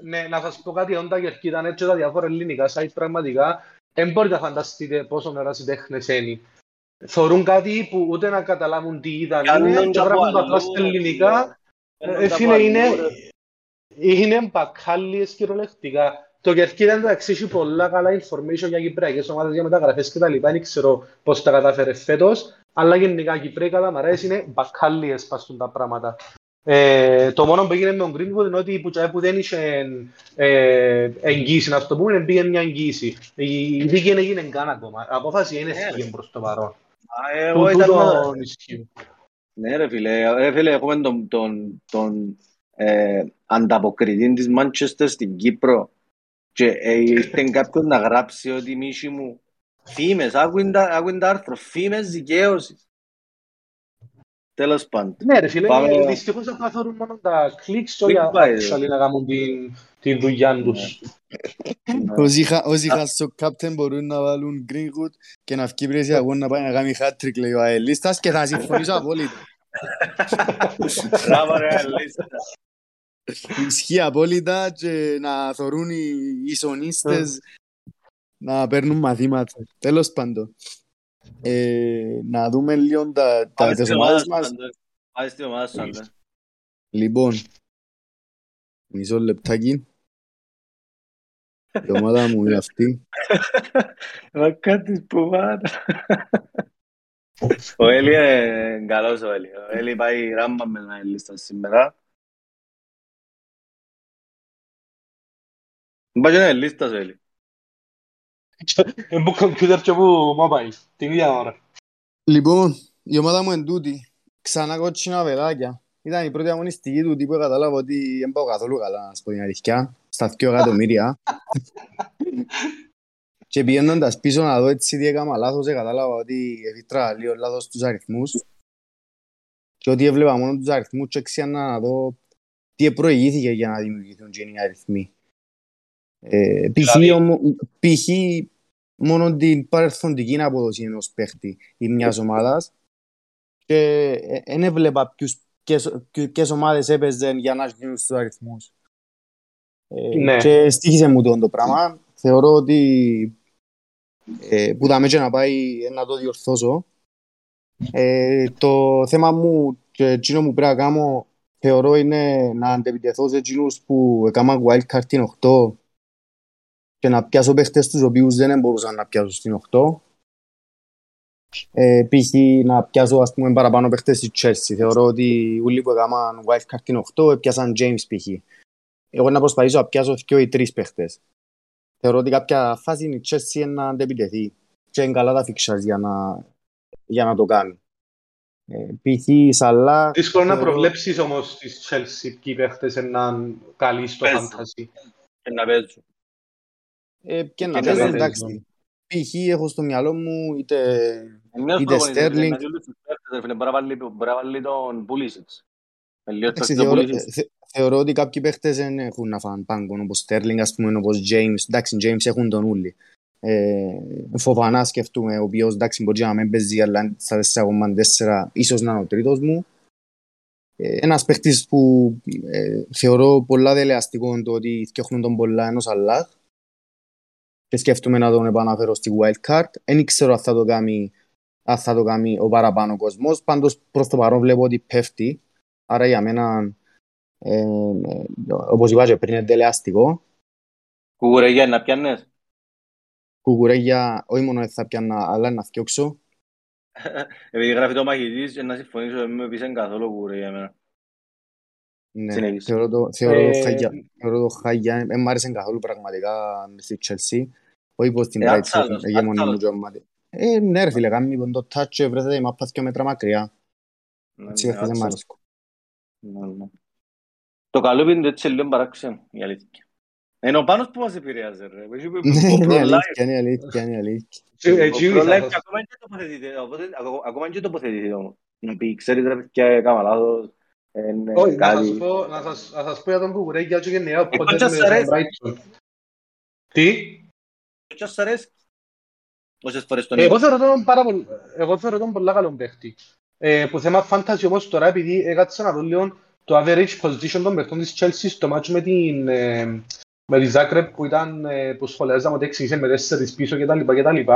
ναι, να σας πω κάτι, όταν και ήταν έτσι τα διάφορα ελληνικά site πραγματικά, δεν μπορείτε να φανταστείτε πόσο νεράς οι τέχνες είναι. Θωρούν κάτι που ούτε να καταλάβουν τι είδαν είναι Κάνουν και τα γράφουν από τα απλά αλλού, στα ελληνικά. Κάνουν Ε, τα Φίλε, από είναι, αλλού, ρε. είναι μπακάλιες κυριολεκτικά. Το Κερκίδα εντάξει έχει πολλά καλά information για κυπριακές ομάδες για μεταγραφές και τα λοιπά. Δεν ξέρω πώς τα κατάφερε φέτος. Αλλά γενικά οι Κυπρέοι καταμαρές είναι μπακάλιες πας τα πράγματα. Ε, το μόνο που έγινε με τον Greenwood είναι ότι που, που δεν είχε ε, εγγύηση, να το πούμε, πήγε μια εγγύηση. Η, η δίκη δεν έγινε καν ακόμα. Απόφαση είναι Ναι, έφυγε προς το παρόν. Α, ε, Του εγώ ήταν- τούτο ισχύει. Ναι ρε φίλε, ρε φίλε έχουμε τον, τον, τον ε, ανταποκριτή της Manchester στην Κύπρο και ε, ήρθε κάποιος να γράψει ότι μίση μου φήμες, άκουιν τα άκουιν τα άρθρο, φήμες δικαίωσης. Τέλος πάντων. Ναι ρε φίλε, Πάμε- δυστυχώς θα καθόρουν μόνο τα κλικς και όχι Clickbait. actually να κάνουν την, την δουλειά τους. Όσοι χα- Όσοι χάσουν captain μπορούν να βάλουν Greenwood και να βγει πρέση αγώνα να πάει να κάνει hat-trick λέει ο Αελίστας και θα συμφωνήσω απόλυτα. Μπράβο ρε Αλίστα. Ισχύει απόλυτα και να θωρούν οι ισονίστες να παίρνουν μαθήματα. Τέλος πάντων. Ε, να δούμε λίγο τα, τα, Πάμε τις στην ομάδες ομάδα μας. σου, Αντώνη. Πάμε στην ομάδα σου, Αντώνη. Λοιπόν, μισό λεπτάκι. Η ομάδα μου είναι αυτή. Μα κάτι που πάντα. Ο Έλλη είναι καλός ο Έλλη. Ο Έλλη πάει ράμπα με την Αελίστα σήμερα. Πάει και ένα Αελίστας ο Έλλη. Είναι που κομπιούτερ και που mobile, την ίδια ώρα. Λοιπόν, η ομάδα μου είναι τούτη. Ξανά κότσινα παιδάκια. Ήταν η πρώτη αγωνιστική του που κατάλαβα ότι δεν πάω καθόλου καλά, να σου πω την αλήθεια. Στα 2 εκατομμύρια. και πηγαίνοντας πίσω να δω έτσι τι έκανα λάθος, ε, κατάλαβα ότι εφήτρα λίγο λάθος τους αριθμούς. Και ότι έβλεπα μόνο τους αριθμούς και έξιανα να δω τι προηγήθηκε για να δημιουργηθούν και οι αριθμοί. Ε, π.χ. Δηλαδή- ομο- π.χ. μόνο την παρελθοντική απόδοση ενός παίχτη ή μιας ομάδας και δεν έβλεπα ποιους, ποιες, ποιες ομάδες έπαιζαν για να γίνουν στους αριθμούς. Ε, Ναι. Και στήχησε μου το, το πράγμα. Θεωρώ ότι ε, που θα με και να πάει ε, να το διορθώσω. Ε, το θέμα μου και εκείνο που πρέπει να κάνω θεωρώ είναι να αντεπιτεθώ σε εκείνους που έκαναν wildcard την 8 και να πιάσω παίχτες τους οποίους δεν μπορούσαν να πιάσω στην 8. Ε, π.χ. να πιάσω ας πούμε παραπάνω παίχτες στη Chelsea. Θεωρώ ότι όλοι που έκαναν wildcard την 8 πιάσαν James π.χ. Εγώ να προσπαθήσω να πιάσω δύο ή τρεις παίχτες. Θεωρώ ότι κάποια φάση η Chelsea είναι να αντεπιτεθεί και είναι καλά τα fixtures για να, για να το κάνει. Ε, π.χ. Σαλά... Δύσκολο να θεωρώ- προβλέψεις όμως τις Chelsea ποιοι παίχτες είναι καλοί στο Παίζουν. fantasy. Και να παίζουν. Ε, και να Και παίζουν, να εντάξει. παίζουν. Π.χ. έχω στο μιαλό μου είτε Εμείς Είτε προπονητές, Sterling. είναι όλοι τους παίκτες, ρε φίλε, μπορεί να βάλει- μπορεί να βάλει τον Pulisic. Με λίγο Εντάξει, παίκτες θεωρώ, τον Pulisic. θε- θεωρώ ότι κάποιοι παίχτες δεν έχουν να φάνε πάγκο, όπως Sterling, ας πούμε, όπως James. Εντάξει, James έχουν τον ούλι. Ε, Φοβανά σκεφτούμε, ο οποίος εντάξει μπορεί να μην παίζει, αλλά στα 4,4 ίσως να είναι ο τρίτος μου. Ε, ένας παίχτης που ε, θεωρώ πολλά δελεαστικό το ότι φτιάχνουν τον πολλά ενός Αλλάχ και σκέφτομαι να τον επαναφέρω στη wildcard. Δεν ξέρω αν θα το κάνει, αν θα το κάνει ο παραπάνω κόσμος. Πάντως προς το παρόν βλέπω ότι πέφτει. Άρα για μένα, ε, ε, όπως είπα και πριν, είναι τελεαστικό. Κουκουρέγια να πιάννες. Κουκουρέγια, όχι μόνο δεν θα πιάνα, αλλά να φτιάξω. Επειδή γράφει το μαχητής, και να συμφωνήσω, δεν με πείσαν καθόλου κουκουρέγια εμένα. Ναι, Συνέχισε. θεωρώ το, θεωρώ το Ε, χάγια. Θεωρώ το χάγια. Δεν μ' άρεσε καθόλου πραγματικά στη Chelsea. Όχι πως την Ε, Brighton άτσαλος, ηγεμονή μου άτσαλος. και ο Μάτι. Ε, ναι ρε φίλε, κάνει τον το touch και βρέθεται η μάπα δύο μέτρα μακριά. Ναι, Έτσι ναι, δεν μ' άτσαλος. αρέσει. Ναι, ναι. Το καλό είναι έτσι λίγο παράξενο, η αλήθεια. Ενώ ο Πάνος που μας επηρέαζε ρε. Έχει που- Ναι, ο είναι Pro Live- αλήθεια, είναι αλήθεια, είναι αλήθεια. Ε, ο έτσι, Pro θα- Live και ακόμα και τοποθετείται, οπότε- ακο- ακόμα και τοποθετείται όμως. Να πει, ξέρεις ρε παιδιά, έκανα λάθος. Ε, ναι, Όχι, να κάτι. σας πω, να σας, να σας πω για τον Κουκουρέγια και γενικά ο Ε, Πόντερ κότσας με σ' τον αρέσει. Brighton. Τι; Και σ' αρέσει. Όσες φορές τον Ε, Εγώ θεωρώ τον πάρα πολύ, εγώ θεωρώ τον πολλά καλό παίχτη. Ε, που θέμα fantasy όμως τώρα επειδή έκατσα να δω λίγο το average position των παιχτών της Chelsea στο μάτσο με την ε, με τη Zagreb που ήταν ε, που σχολιάζαμε ότι εξήγησε με τέσσερις πίσω κτλ. κτλ.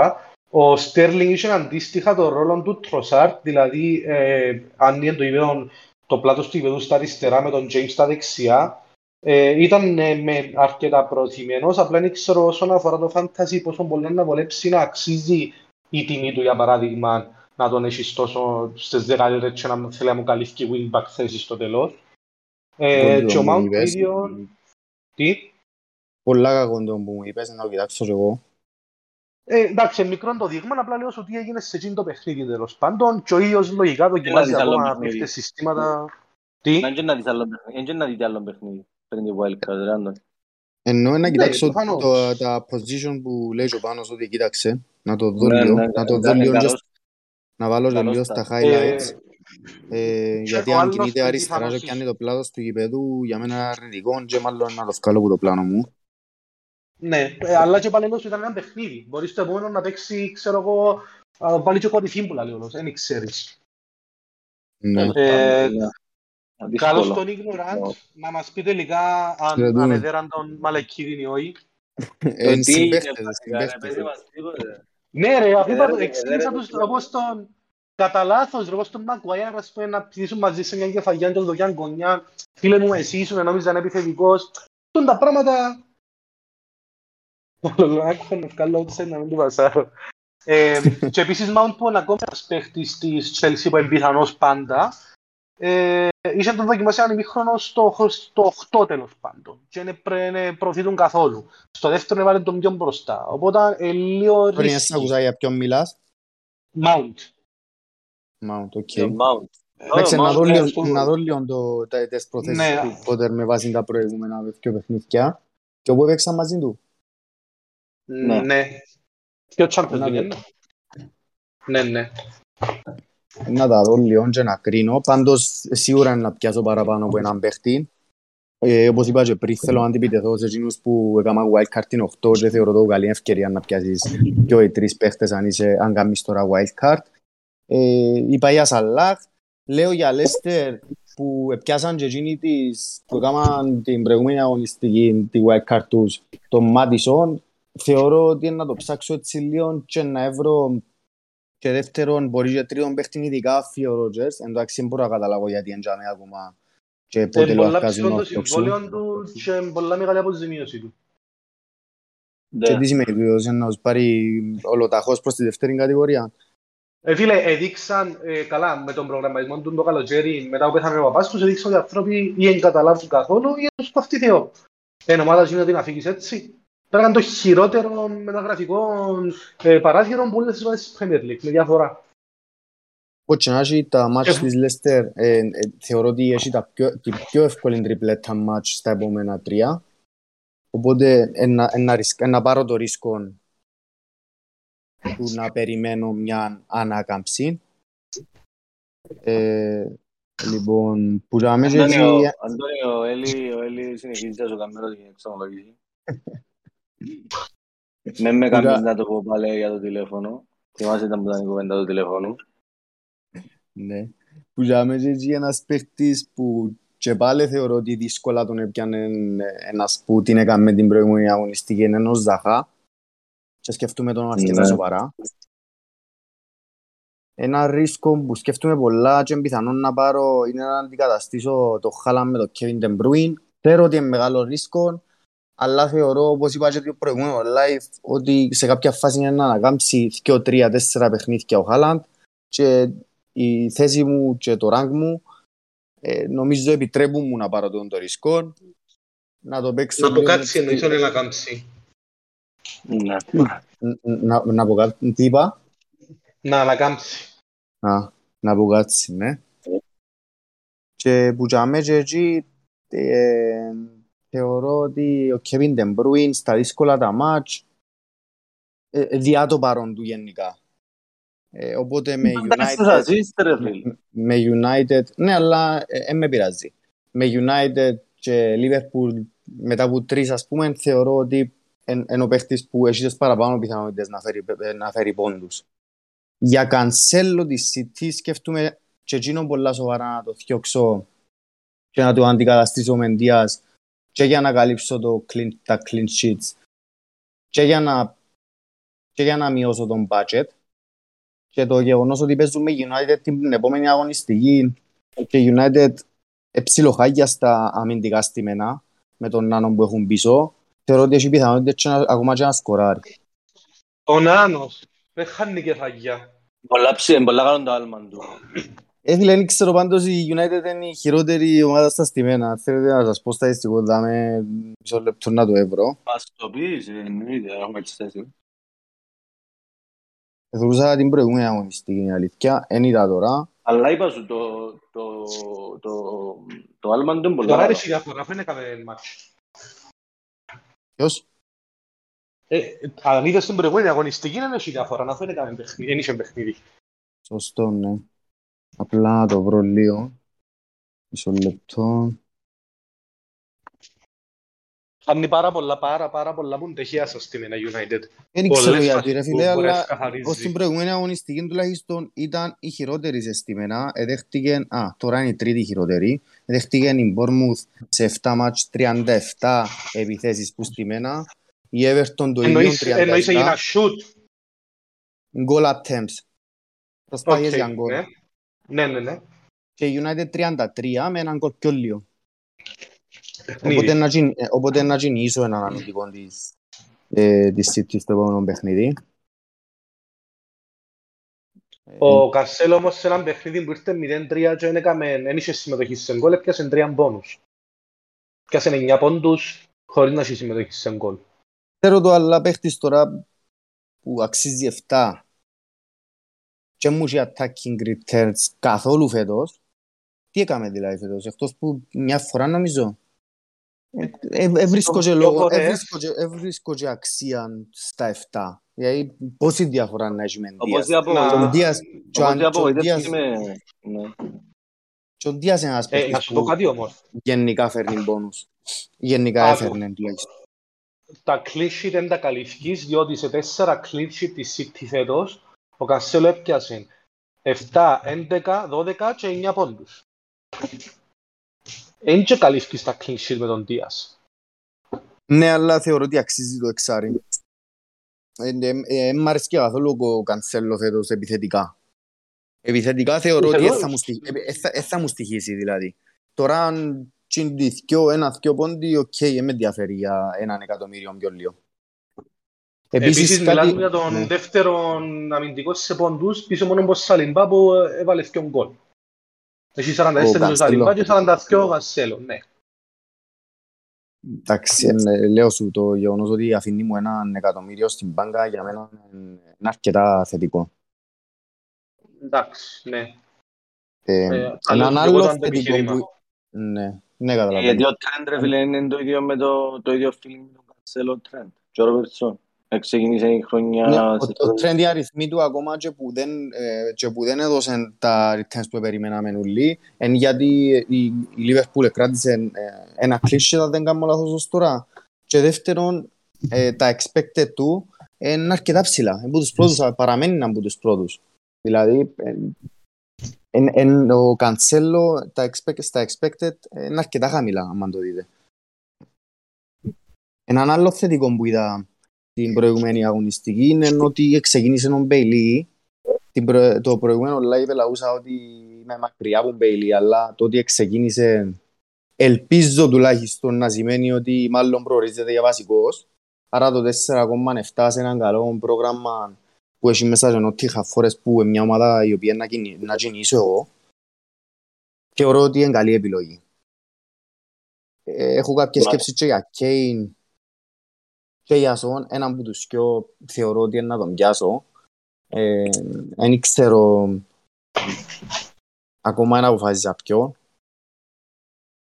Ο Sterling είχε αντίστοιχα το ρόλο του Trossard, δηλαδή ε, αν είναι το ίδιο το πλάτος του γηπέδου στα αριστερά με τον James στα δεξιά, ε, ήταν ε, με αρκετά προωθημένος, απλά δεν ξέρω όσον αφορά το fantasy πόσο πολύ να βολέψει να αξίζει η τιμή του για παράδειγμα να τον έχεις τόσο στις δεκαλύτερες και να μου θέλει να μου καλύφει wingback θέση στο τέλος. Ε, Πολύ και ο το μου Mount είπες. ίδιο, τι, Πολλά κακό το που μου είπες, να το κοιτάξω και εγώ. Ε, εντάξει, μικρό το δείγμα, απλά λέω ότι έγινε σε εκείνο το παιχνίδι τέλος πάντων και ο ίδιος λογικά δοκιμάζει δεις άλλο ακόμα παιχνίδι. παίχτες συστήματα. Τι, Να και να δεις άλλο παιχνίδι, εν και να δείτε άλλο παιχνίδι πριν τη Wildcard, ρε Άντων. Εννοώ να Ναι, κοιτάξω προφανώς. το, τα position που λέει ο Πάνος ότι κοίταξε. Να το δω Ναι, λίγο, ναι, να το δω ήταν λίγο, καλός. just να βάλω και καλός λίγο ήταν. στα highlights. ε, Ε, γιατί ο αν άλλος κινείται που αριστερά και πιθανώς πιάνει το πλάτος του γηπέδου, για μένα είναι αρνητικό και μάλλον να το βγάλω από το πλάνο μου. Ναι, ε, αλλά και πάλι όμως ήταν ένα παιχνίδι. Μπορείς στο επόμενο να παίξει, ξέρω εγώ, α, πάλι και κορυφή που λέει όλος, δεν ξέρεις. Ναι. Ε, Ναι. Καλώς Δύσκολο. τον Ignorant, να μας πει τελικά αν Κρατούμε. ανεδέραν τον Μαλακίδιν ή όχι. Ε, Το είναι τι έγινε, συμπαίχτες, βασικά, ρε, συμπαίχτες. πες μας τίποτε. Ναι ρε, αφού Ε, είπα, ρε, εξήγησα ρε, τους ρε, όπως τον κατά λάθος, ρε, όπως τον Μαγκουάιαρ, ας πούμε, να πηδήσουν μαζί σε μια κεφαγιά και τον δοκιάν γωνιά. Φίλε μου, εσύ ήσουν, νόμιζα είναι επιθετικός. Τούν τα πράγματα... Άκουσα να βγάλω outside να μην του πασάρω. Ε, και επίσης Mount που είναι ακόμα ένας παίχτης της Chelsea που είναι πιθανός πάντα. Ε, είχε τον δοκιμάσει έναν ημίχρονο στο, στο 8 τέλος πάντων. Και δεν πρέ- δεν προωθήτουν καθόλου. Στο δεύτερο έβαλε τον πιο μπροστά. Οπότε ε, λίγο Πριν να risky. άκουσα για ποιον μιλάς; Mount. Mount, OK. Το Mount. Εντάξει, Ο να Mount, δω ναι, λίγο- αυτό- να δω λίγο το- τα- τις προθέσεις Ναι. του Potter με βάση τα προηγούμενα δύο παιχνίδια. Και όπου έπαιξαν μαζί του. Ναι. Ναι. Και ο Champions Να League, δω. ναι. Ναι, ναι. Να τα δω λίγο και να κρίνω. Πάντως σίγουρα είναι να πιάσω παραπάνω από έναν παίχτη. Ε, όπως είπα και πριν, θέλω να αντιπιτεθώ σε εκείνους που έκαναν wildcard την 8 και θεωρώ το καλή ευκαιρία να πιάσεις και οι τρεις παίχτες αν, είσαι, αν κάνεις τώρα wildcard. Ε, είπα για Σαλάχ, λέω για Λέστερ που πιάσαν και εκείνοι τις, που έκαναν την προηγούμενη αγωνιστική, τη wildcard τους, τον Μάτισον, θεωρώ ότι είναι να το ψάξω έτσι λίγο και να έβρω και δεύτερον, μπορεί και τρίτον παίχτη ειδικά φύγει ο Ρότζερς. Εντάξει, δεν μπορώ να καταλάβω γιατί εντιαμε ακόμα και πότε Είναι λέω πολλά αρκάζει ψηλό να το φτιάξω. συμβόλαιο τους και είναι πολλά μεγάλη αποζημίωση τους. Ναι. Και τι σημαίνει τούτος, να τους πάρει ολοταχώς προς τη δεύτερη κατηγορία; Ε, φίλε, έδειξαν ε, καλά με τον προγραμματισμό του το καλοκαίρι μετά που πέθανε ο παπάς τους, έδειξαν ότι οι άνθρωποι ή δεν καταλάβουν καθόλου ή δεν τους κοφτεί Θεό. Εν ομάδα γίνεται να φύγεις έτσι. Τώρα είναι το χειρότερο μεταγραφικό ε, παράθυρο που όλες τις ομάδες της Premier League, με διαφορά. Όπως και να έχει τα μάτς Ε, της Λέστερ, ε, ε, θεωρώ ότι έχει τα πιο, την πιο εύκολη τριπλέτα μάτς στα επόμενα τρία. Οπότε ε, να, ε, να, ρισκ- ε, να πάρω το ρίσκο του να περιμένω μια ανάκαμψη. Ε, λοιπόν, που να με και Αντώνιο, έτσι- Αντώνιο, ο Έλλη, ο Έλλης συνεχίζει να σου κάνει την εξομολογήση. Με με Πουρα- κάνεις να το πω πάλι για το τηλέφωνο. Θυμάσαι ήταν που ήταν η κουβέντα του τηλέφωνου. Ναι. Που για μένα έτσι ένας παίχτης που και πάλι θεωρώ ότι δύσκολα τον έπιανε ένας που την έκαμε την προηγούμενη αγωνιστική είναι ένας Ζαχά και σκεφτούμε τον αρκετά Ναι. σοβαρά. Ένα ρίσκο που σκέφτομαι πολλά και πιθανόν να πάρω είναι να αντικαταστήσω το Χάλαν με το Kevin De Bruyne. Ξέρω ότι είναι μεγάλο ρίσκο, αλλά θεωρώ, όπως είπα και το προηγούμενο live, ότι σε κάποια φάση είναι να ανακάμψει 2-3-4 παιχνίδια ο Χάλαντ και η θέση μου και το rank μου ε, νομίζω επιτρέπουν μου να πάρω τον το ρίσκο να το παίξω Να λίγο αποκάτσει με- εννοείς, όχι να κάμψει. Ναι. να, να αποκάτσει τι είπα; Να ανακάμψει. Α, να αποκάτσει ναι και που τζάμε και εκεί ε, θεωρώ ότι ο Kevin De Bruyne στα δύσκολα τα μάτς ε, ε, διά το παρόν του γενικά. Ε, οπότε με United, με United, ναι αλλά ε, με πειράζει. Με United και Liverpool μετά από τρεις ας πούμε θεωρώ ότι είναι ο παίχτης που έχει τις παραπάνω πιθανότητες να φέρει, να φέρει πόντους. Για κανσέλο τη City σκέφτομαι και εκείνο πολλά σοβαρά να το φτιάξω και να το αντικαταστήσω με Δίας και για να καλύψω το clean, τα clean sheets και για να, και για να μειώσω τον budget και το γεγονός ότι παίζουμε United την επόμενη αγωνιστική και United εψιλοχάγια στα αμυντικά στημένα με τον Νάνο που έχουν πίσω θεωρώ ότι έχει πιθανότητες ακόμα και να σκοράρει. Ο Νάνος δεν χάνει και φαγιά. Πολλά ψήφι, πολλά καλό το άλμα του. Έθιλε, δεν ξέρω πάντως η United είναι η χειρότερη ομάδα στα στημένα. Θέλετε να σας πω στατιστικό, δάμε μισό λεπτό να το ευρώ. Μας το πεις, εννοείται, έχουμε έτσι θέση. Θεωρούσα την προηγούμενη αγωνιστική, είναι αλήθεια. Εν είδα τώρα. Αλλά είπα σου, το, το, το, το άλμα του είναι πολλά Τώρα καλό. είναι διαφορά, δεν έκαμε μάτς. Ποιος; Ε, αν είδες την προηγούμενη αγωνιστική, είναι έχει διαφορά, να φαίνεται έκαμε παιχνίδι, δεν είχε παιχνίδι. Σωστό, ναι. Απλά να το βρω λίγο. Μισό λεπτό. Χάνει πάρα πολλά, πάρα, πάρα πολλά που τεχεία σας στην ένα United. Δεν Πολλές ξέρω γιατί φάσεις ρε που φίλε, μπορείς να αλλά καθαρίζεις. ως την προηγούμενη αγωνιστική τουλάχιστον ήταν η χειρότερη σε στημένα. Εδέχτηκε, α, τώρα είναι η τρίτη χειρότερη. Εδέχτηκε η Bournemouth σε 7 μάτς 37 επιθέσεις που στημένα. Η Everton το ίδιο Εννοείς, εννοείς έγινα 37. shoot. Goal attempts. Προσπάθειες Οκ, για γκολ. Ναι. Ναι, ναι, ναι. Και η United 33 με έναν γκολ πιο λίγο. Παιχνίδι. Οπότε να γίνει- ε, Οπότε να κινήσω έναν αμυντικό της, ε, της City στο επόμενο παιχνίδι. Ο Κανσέλο όμως σε έναν παιχνίδι που ήρθε 0-3 και δεν έκαμε- δεν είχε συμμετοχή σε γκολ, έπιασε 3 πόντους. Πιάσε 9 πόντους χωρίς να έχει συμμετοχή σε γκολ. Ξέρω το αλλά παίχτης τώρα που αξίζει 7 και μου είχε attacking returns καθόλου φέτος. Τι έκαμε δηλαδή φέτος, εκτός που μια φορά νομίζω. Ε, ε, ε, βρίσκω και Δύο λόγο, φορές. ε, βρίσκω και- ε, βρίσκω και αξία στα 7. Δηλαδή πόση διαφορά να έχει με Όπως Δίας. η απο- Και ο Δίας- και ο όπως Αν- η και ο απογοητεύτηκε Δίας- με- ναι. και ο Δίας είναι ένας Ε, να παίχτης σου πω που κάτι όμως. γενικά φέρνει πόνους. Γενικά Άκου. έφερνε τουλάχιστον. Τα clean sheet δεν τα καλυφκείς, διότι σε 4 clean sheet της City φέτος, ο Κασέλο έπιασε 7, 11, 12 και 9 πόντους. Εν και καλύφκεις τα clean sheet με τον Δίας. Ναι, αλλά θεωρώ ότι αξίζει το εξάρι. Ε, ε, ε, μ' αρέσει και καθόλου ο Κανσέλο φέτος επιθετικά. Επιθετικά θεωρώ ότι Θέλω. ε, θα μου στοιχ- ε, ε, θα- ε, θα μου στοιχήσει δηλαδή. Τώρα αν τσιντιθκιό ένα-δυο πόντι, οκ, δεν με ενδιαφέρει για έναν εκατομμύριο πιο λίγο. Επίσης, μιλάμε για ναι. τον δεύτερο αμυντικό σε πόντους, πίσω μόνο από Σαλιμπά που έβαλε 2 γκολ. Έχει 44 Ο ο Σαλιμπά Καστέλο. και 42 ο Κανσέλο, ναι. Εντάξει, ε, λέω σου το γεγονός ότι αφήνει μου έναν εκατομμύριο στην μπάνκα για μένα είναι αρκετά θετικό. Εντάξει, ναι. Ε, Ε, άλλο έναν πιο άλλο κοντά το θετικό επιχείρημα. που... Ναι, ναι καταλαβαίνω. Γιατί ο Τρέντ ρε φίλε είναι το ίδιο με το, το ίδιο feeling με τον Κανσέλο Τρέντ. Και ο Ρόμπερτσον. Ξεκίνησε η χρονιά... Ναι, ο, σε- ο trend οι αριθμοί του ακόμα και που δεν, ε, και που δεν έδωσαν τα returns που περιμέναμε όλοι είναι γιατί η, η Liverpool κράτησε ε, ένα κλείσιο αν δεν κάνω λάθος ως τώρα. Και δεύτερον ε, τα expected του είναι αρκετά ψηλά. Είναι από τους πρώτους, παραμένει από τους πρώτους. Δηλαδή ε, εν, εν, ο Cancelo τα expect, στα expected είναι αρκετά χαμηλά αν το δείτε. Έναν άλλο θετικό που είδα την προηγούμενη αγωνιστική είναι ότι ξεκίνησε ο Μπέιλι. Την προ... Το προηγούμενο live λαούσα ότι είμαι μακριά από Μπέιλι, αλλά το ότι ξεκίνησε ελπίζω τουλάχιστον να σημαίνει ότι μάλλον προορίζεται για βασικός. Άρα το 4,7 σε έναν καλό πρόγραμμα που έχει μέσα σε νότι χαφόρες που είναι μια ομάδα η οποία να, κινη... να κινήσω εγώ. Θεωρώ ότι είναι καλή επιλογή. Ε, Έχω κάποιες Μα- σκέψεις και για Κέιν και για Σον, έναν που τους πιο θεωρώ ότι είναι να τον πιάσω. Ε, Δεν ξέρω ακόμα να αποφασίσα ποιο.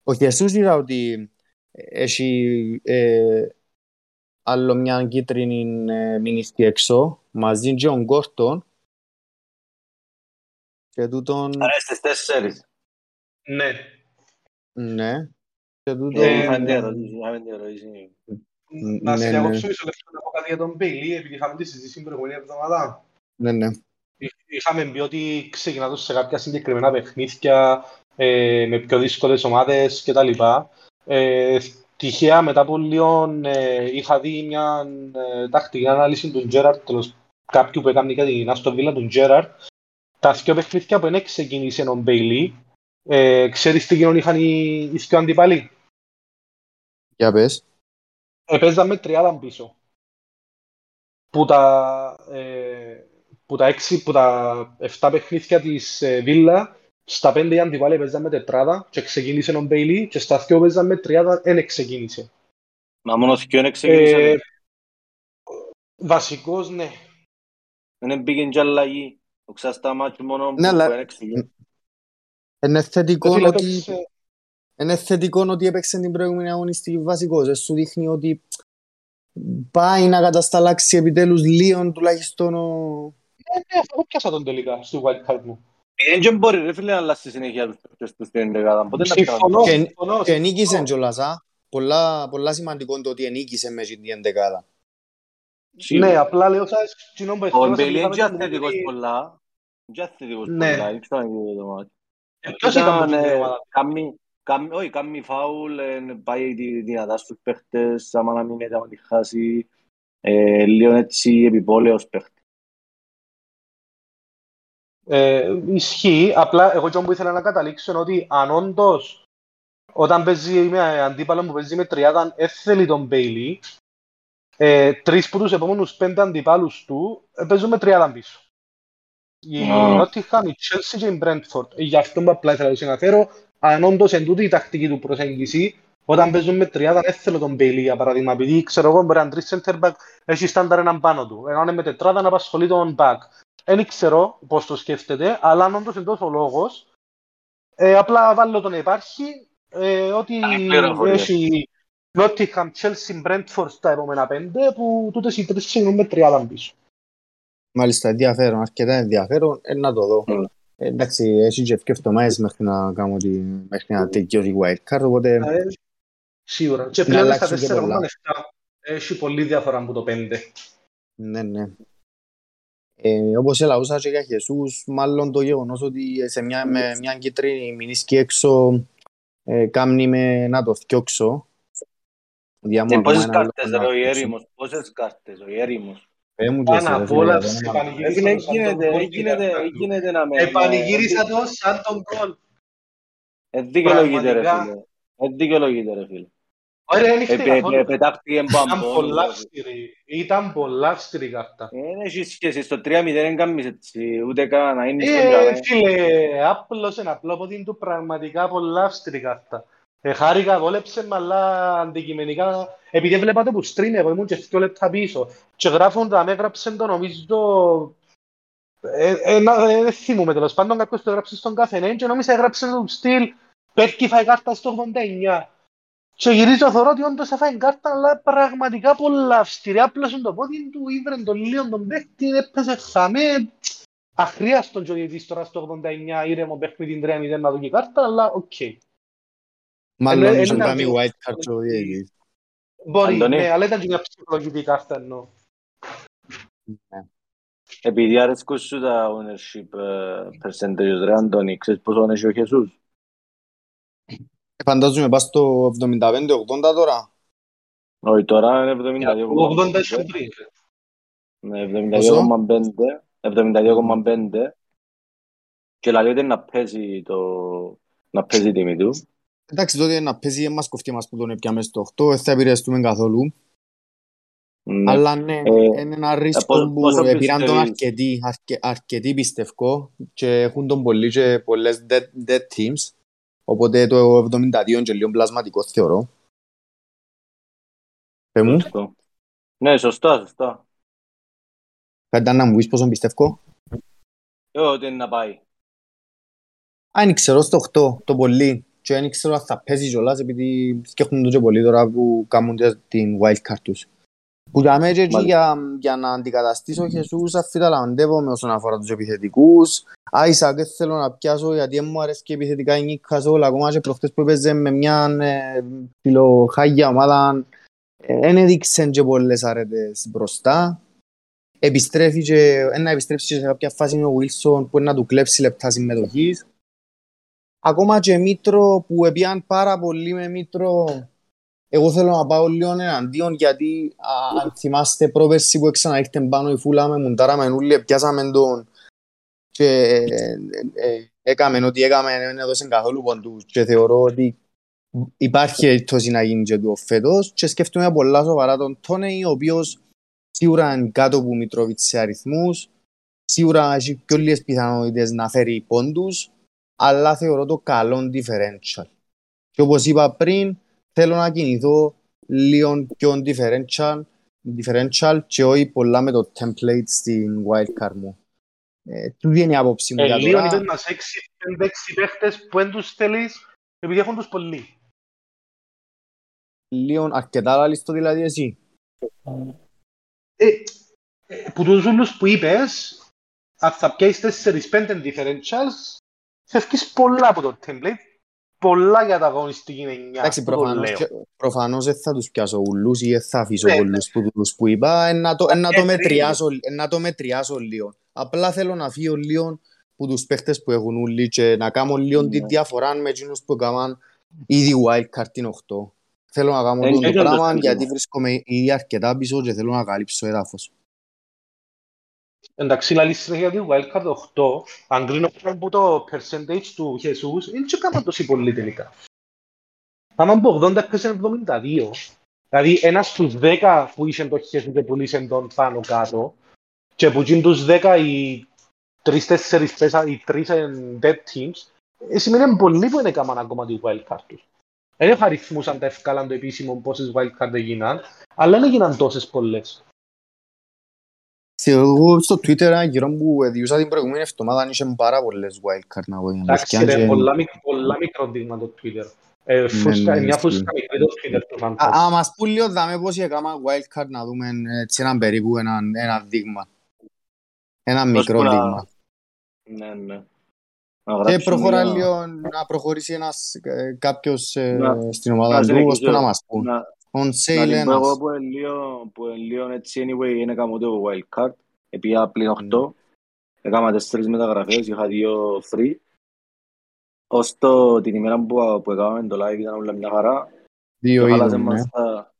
Ο Χεσούς είδα ότι έχει ε, άλλο μια κίτρινη ε, μηνυστή έξω, μαζί και ο Γκόρτον. Και τούτον, Άρα στις τέσσερις. Ναι. ναι. Και τούτον, Ε, Είχαμε την ερώτηση, είχαμε την ερώτηση. Να σε ναι, διακόψω ναι. μισό λεπτό να πω κάτι για τον Μπέιλι, επειδή είχαμε τη συζήτηση την προηγούμενη εβδομάδα. ναι, ναι. Είχαμε πει ότι ξεκινά το σε κάποια συγκεκριμένα παιχνίδια ε, με πιο δύσκολες ομάδες κτλ. Ε, τυχαία μετά από λίγο ε, είχα δει μια ε, τακτική ανάλυση του Τζέραρτ, τέλος κάποιου που έκανε για την Αστον Βίλα, του Τζέραρτ. Τα δύο παιχνίδια που δεν ξεκίνησε ο Μπέιλι, ε, ξέρεις τι γίνον είχαν οι, οι δύο αντιπαλοί. Για πες. Έπαιζαν με τριάδα πίσω. Που τα, ε, που τα, έξι, που τα 7 παιχνίδια της ε, Βίλα, στα πέντε οι αντιπάλοι παίζαμε τετράδα και ξεκίνησε ο Μπέιλι και στα δυο παίζαμε τριάδα, δεν ξεκίνησε. Μα μόνο δυο είναι ξεκίνησαν. Ε, βασικός, ναι. Δεν πήγαινε και αλλαγή. Ο ξαστά μάτσο μόνο που Ναι, αλλά- δεν ξεκίνησε. Είναι θετικό Φίλε, ότι, έπαιξε- είναι θετικό ότι έπαιξε την προηγούμενη αγωνιστική βασικός. Ε, Σου δείχνει ότι πάει να κατασταλάξει επιτέλους λίγο τουλάχιστον ο... Ε, ναι, εγώ πιάσα τον τελικά στη wildcard μου. Δεν και μπορεί ρε φίλε να αλλάξει συνέχεια τους παίκτες τους στην εντεκάδα. Πότε να Συμφωνώ, πιάνουν. Και- συμφωνώ. Και νίκησε συμφωνώ. κιόλας, α. Πολλά, πολλά σημαντικό είναι το ότι νίκησε με την εντεκάδα. Ναι, απλά λέω σας, κοινό που Ο εχθρός Μπέιλι είναι είχαμε και την αθλητικός προηγούμενη- πολλά. Και αθλητικός Ναι. πολλά. Δεν ξέρω αν γίνεται το μάτι. Ε, Ποιος ήταν που Ήταν, την ε, ομάδα. Κάμει- κάμει- Όχι, κάνει φάουλ, ε, πάει δι- δυνατά στους παίχτες, άμα να μην έτομα τη χάσει. Ε, Λίγο έτσι επιπόλαιος παίχτης. Ε, ισχύει, απλά εγώ και που ήθελα να καταλήξω είναι ότι αν όντως όταν παίζει με αντίπαλο που παίζει με τριάδα έθελει τον Μπέιλι ε, τρεις από τους επόμενους πέντε αντιπάλους του ε, παίζουν με τριάδα πίσω. Η Α. Nottingham, η Chelsea και η Brentford. Ε, Γι' αυτό που απλά ήθελα να το συναφέρω, αν όντως εν τούτη η τακτική του προσέγγιση, όταν παίζουν με τριάδα δεν θέλω τον Μπέιλι για παράδειγμα, επειδή ξέρω εγώ μπορεί να τρεις center back, έχει στάνταρ έναν πάνω του, ενώ αν είναι με τετράδα να απασχολεί τον back. Δεν ξέρω πώς το σκέφτεται, αλλά αν όντως είναι τόσο λόγος, ε, απλά βάλω το να υπάρχει, ε, ότι Καλή πληροφορία. έχει Nottingham, Chelsea, Brentford στα επόμενα πέντε, που τούτες οι τρεις ξεκινούν με τριάδα πίσω. Μάλιστα, ενδιαφέρον, αρκετά ενδιαφέρον, ε, να το δω. Mm. Ε, εντάξει, έχει και δύο εβδομάδες μέχρι να κάνω τη, μέχρι να τελειώσει η wildcard, οπότε Ε, Σίγουρα. Και Να πλέον στα αλλάξουν και 4 πολλά. 7 έχει πολύ διαφορά από το 5. ναι, ναι. Ε, όπως ελαούσα και για Χεσούς, μάλλον το γεγονός ότι σε μια, με μια κίτρινη μηνίσκη έξω ε, κάμνει με να το θιώξω. Διάμω Ε, ακόμα Πόσες ένα κάρτες λίγο ρε να ο θιώξω. Ιέρημος, πόσες κάρτες ο Ιέρημος. Πέ μου και εσύ, Πάνα ρε απ' φίλε, όλα, για το σε όνομα του. πανηγύρισα Έγινε, το σαν τον γίνεται, γκολ γίνεται, την γίνεται να με... Επανηγύρισα το σαν τον γκολ. Ε, δικαιολογείται ρε Πραγματικά. φίλε. Ε, δικαιολογείται ρε φίλε. Ωραία, δεν Ε, ήρθε πε- καθόλου. πε- Πετάχτηκε Ήταν μπαμπό. πολλά αυστηρή. Ήταν πολλά αυστηρή κάρτα. Δεν έχει σχέση. Στο 3-0 δεν κάνεις έτσι. Ούτε καν να είναι στον Ε, τζαμέ. φίλε, απλώς ένα απλό από την του πραγματικά πολλά αυστηρή κάρτα. Ε, χάρηκα, βόλεψε με, αλλά αντικειμενικά, επειδή έβλεπα το που stream, εγώ ήμουν και δύο λεπτά πίσω. Και γράφουν τα με έγραψε το νομίζω... Ε, ε, να- ε, δεν θυμούμαι τέλος πάντων, κάποιος το έγραψε στον καθένα και νόμιζα έγραψε το στυλ Πέρκι φάει κάρτα στο 89. Και γυρίζω θωρώ ότι όντως έφαγε κάρτα, αλλά πραγματικά πολλά αυστηρή. Άπλωσε το πόδι του, ήβρε τον λίγο τον παίχτη, έπαιζε χαμέ. Αχρίαστον και ο διαιτητής τώρα στο 89 ήρεμο παιχνίδι 3-0 να δώσει κάρτα, αλλά οκ. Μάλλον Ε, ήσουν ήταν κάνει το- wildcard ο διαιτητής. Μπορεί, Αντώνη. ναι, αλλά ήταν και μια ψυχολογική κάρτα εννοώ. Επειδή αρέσκουν σου τα ownership ε, percentages ρε Αντώνη, ξέρεις πόσο έχει ο Χεσούς; Ε, Φαντάζομαι πας στο 75-80 τώρα. Όχι, τώρα είναι 72,5. Ο 80 είσαι πριν. Ναι, 72,5. 72,5. Και λέει ότι να παίζει το... να παίζει η τιμή του. Εντάξει, τότε να παίζει εμάς κοφτεί μας που τον έπιαμε στο 8, δεν θα επηρεαστούμε καθόλου. Ναι. Αλλά ναι, Ε, είναι ένα ρίσκο πόσο- που πόσο ε, πήραν τον πιστεύεις; αρκετοί, αρκε, αρκετοί πιστεύω και έχουν τον πολύ και πολλές dead, dead teams. Οπότε το 72 είναι και λίγο πλασματικό θεωρώ. Πε μου, Σωστό. Ναι, σωστά, σωστά. κάτι να μου πεις πόσο πιστεύω. Ε, ότι είναι να πάει. Αν ξέρω στο 8 το πολύ και και δεν ξέρω αν θα πέσει κιόλας επειδή σκέφτονται και πολλοί τώρα που κάνουν την wildcard τους. Που για μένα και εκεί για, για να αντικαταστήσω Χεσούς αφιταλαντεύομαι όσον αφορά τους επιθετικούς. Άισα και θέλω να πιάσω γιατί μου αρέσει και επιθετικά η Νίκασολ ακόμα και προχτές που έπαιζε με μια ε, φιλοχάγια ομάδα δεν έδειξαν και πολλές αρέτες μπροστά. Επιστρέφει και, ένα επιστρέψει και σε κάποια φάση με ο Βίλσον που να του κλέψει λεπτά συμμετοχής. Ακόμα και Μήτρο που έπιαν πάρα πολύ με Μήτρο εγώ θέλω να πάω λίγο εναντίον γιατί α, αν θυμάστε πρόπερση που ξαναήρθε πάνω η φούλα με μουντάρα με νουλί, πιάσαμε τον και ε, ε, έκαμε ό,τι έκαμε, δεν έδωσε καθόλου ποντούς και θεωρώ ότι υπάρχει ελτώση να γίνει και του φέτος και σκέφτομαι πολλά σοβαρά τον Τόνεϊ ο οποίος σίγουρα είναι κάτω από Μητρόβιτς σε αριθμούς σίγουρα έχει πιο λίγες πιθανότητες να φέρει πόντους αλλά θεωρώ το καλό differential και όπως είπα πριν θέλω να κινηθώ λίγο πιο differential, differential και όχι πολλά με το template στην wildcard μου. Ε, του είναι η άποψη μου ε, για Λίγο τώρα. είπες να σε 6-5-6 παίχτες που δεν τους θέλεις επειδή έχουν τους πολλοί. Λίγο αρκετά λαλίστο δηλαδή εσύ. Ε, ε, που τους όλους που είπες, αν θα πιάσεις 4-5 differentials, φεύγεις πολλά από το template, πολλά για τα αγωνιστική γενιά. Εντάξει, που το προφανώς, λέω. και- προφανώς δεν θα τους πιάσω ουλούς ή δεν θα αφήσω Ναι, πολλούς που τους που είπα, ε, να το, ε, να το Ε, μετριάσω, ε, να το μετριάσω λίγο. Απλά θέλω να φύγω λίγο που τους παίχτες που έχουν ούλοι και να κάνω λίγο τη Ναι. διαφορά με εκείνους που έκαναν ήδη wildcard την 8. Θέλω να κάνω Ε, αυτό και το εγώ το πράγμα σκέφτομαι. γιατί βρίσκομαι ήδη αρκετά πίσω και θέλω να καλύψω έδαφος. Εντάξει, λαλείς συνέχεια για τη Wildcard 8, αν κρίνω από το percentage του Χεσούς, είναι και κάμα τόση πολύ τελικά. Άμα από 80 έπαιζε 72, δηλαδή ένας στους 10 που είσαι το Χεσούς και πουλήσε τον πάνω κάτω, και που είναι τους 10 οι 3-4 πέσα, οι 3 εν dead teams, ε, σημαίνει πολύ που είναι κάμαν ακόμα τη Wildcard τους. Δεν έχω αριθμούς αν τα ευκάλαν το επίσημο πόσες Wildcard έγιναν, αλλά δεν έγιναν τόσες πολλές. Εγώ στο Twitter ένα γύρω που διούσα την προηγούμενη εβδομάδα είχε πάρα πολλές wildcard να πω για να Εντάξει, ρε, και- πολλά, μικ- πολλά μικρό δείγμα το Twitter. Ε, φούσκα, ναι, μια ισχύει. φούσκα μικρή το Twitter του Α, Fantasy. α, μας πούν λίγο δάμε πώς έκανα wildcard να δούμε έτσι έναν περίπου ένα, ένα δείγμα. Ένα Πώς μικρό που να- δείγμα. Ναι, ναι. Να Και γράψουμε προχωρά για- λίγο να προχωρήσει ένας ε, κάποιος ε, Να- στην ομάδα να του, ώσπου συνεχίσω. να μας πούν. Να- On Να sale την πω εγώ ένας. που είναι λίγο- που είναι λίγο έτσι anyway είναι κάνω το wildcard επειδή πλην 8 έκανα τέσσερις μεταγραφές, είχα δύο free. Ως το την ημέρα που, που έκαναμε το live ήταν όλα μια χαρά Δύο και χάλασε είδων, ναι. μας τα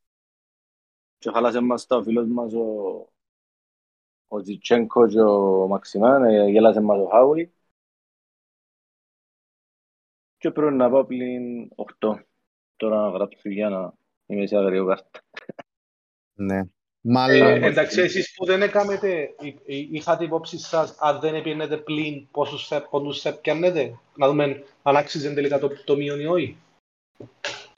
και χάλασε μας τα ο φίλος μας ο ο Τζιτσένκο και ο Μαξιμάν, ε, γέλασε μας ο Χάουι και πρέπει να πάω πλην 8 τώρα να γράψω για να είμαι σε αγριό κάρτα. Ναι. Ε, Μάλλον, εντάξει, εσείς που δεν έκαμετε, εί- εί- είχατε υπόψη σας, αν δεν έπαιρνετε πλήν, πόσους θα, πόντους θα πιάνετε, να δούμε αν άξιζε τελικά το, το μείον ή όχι.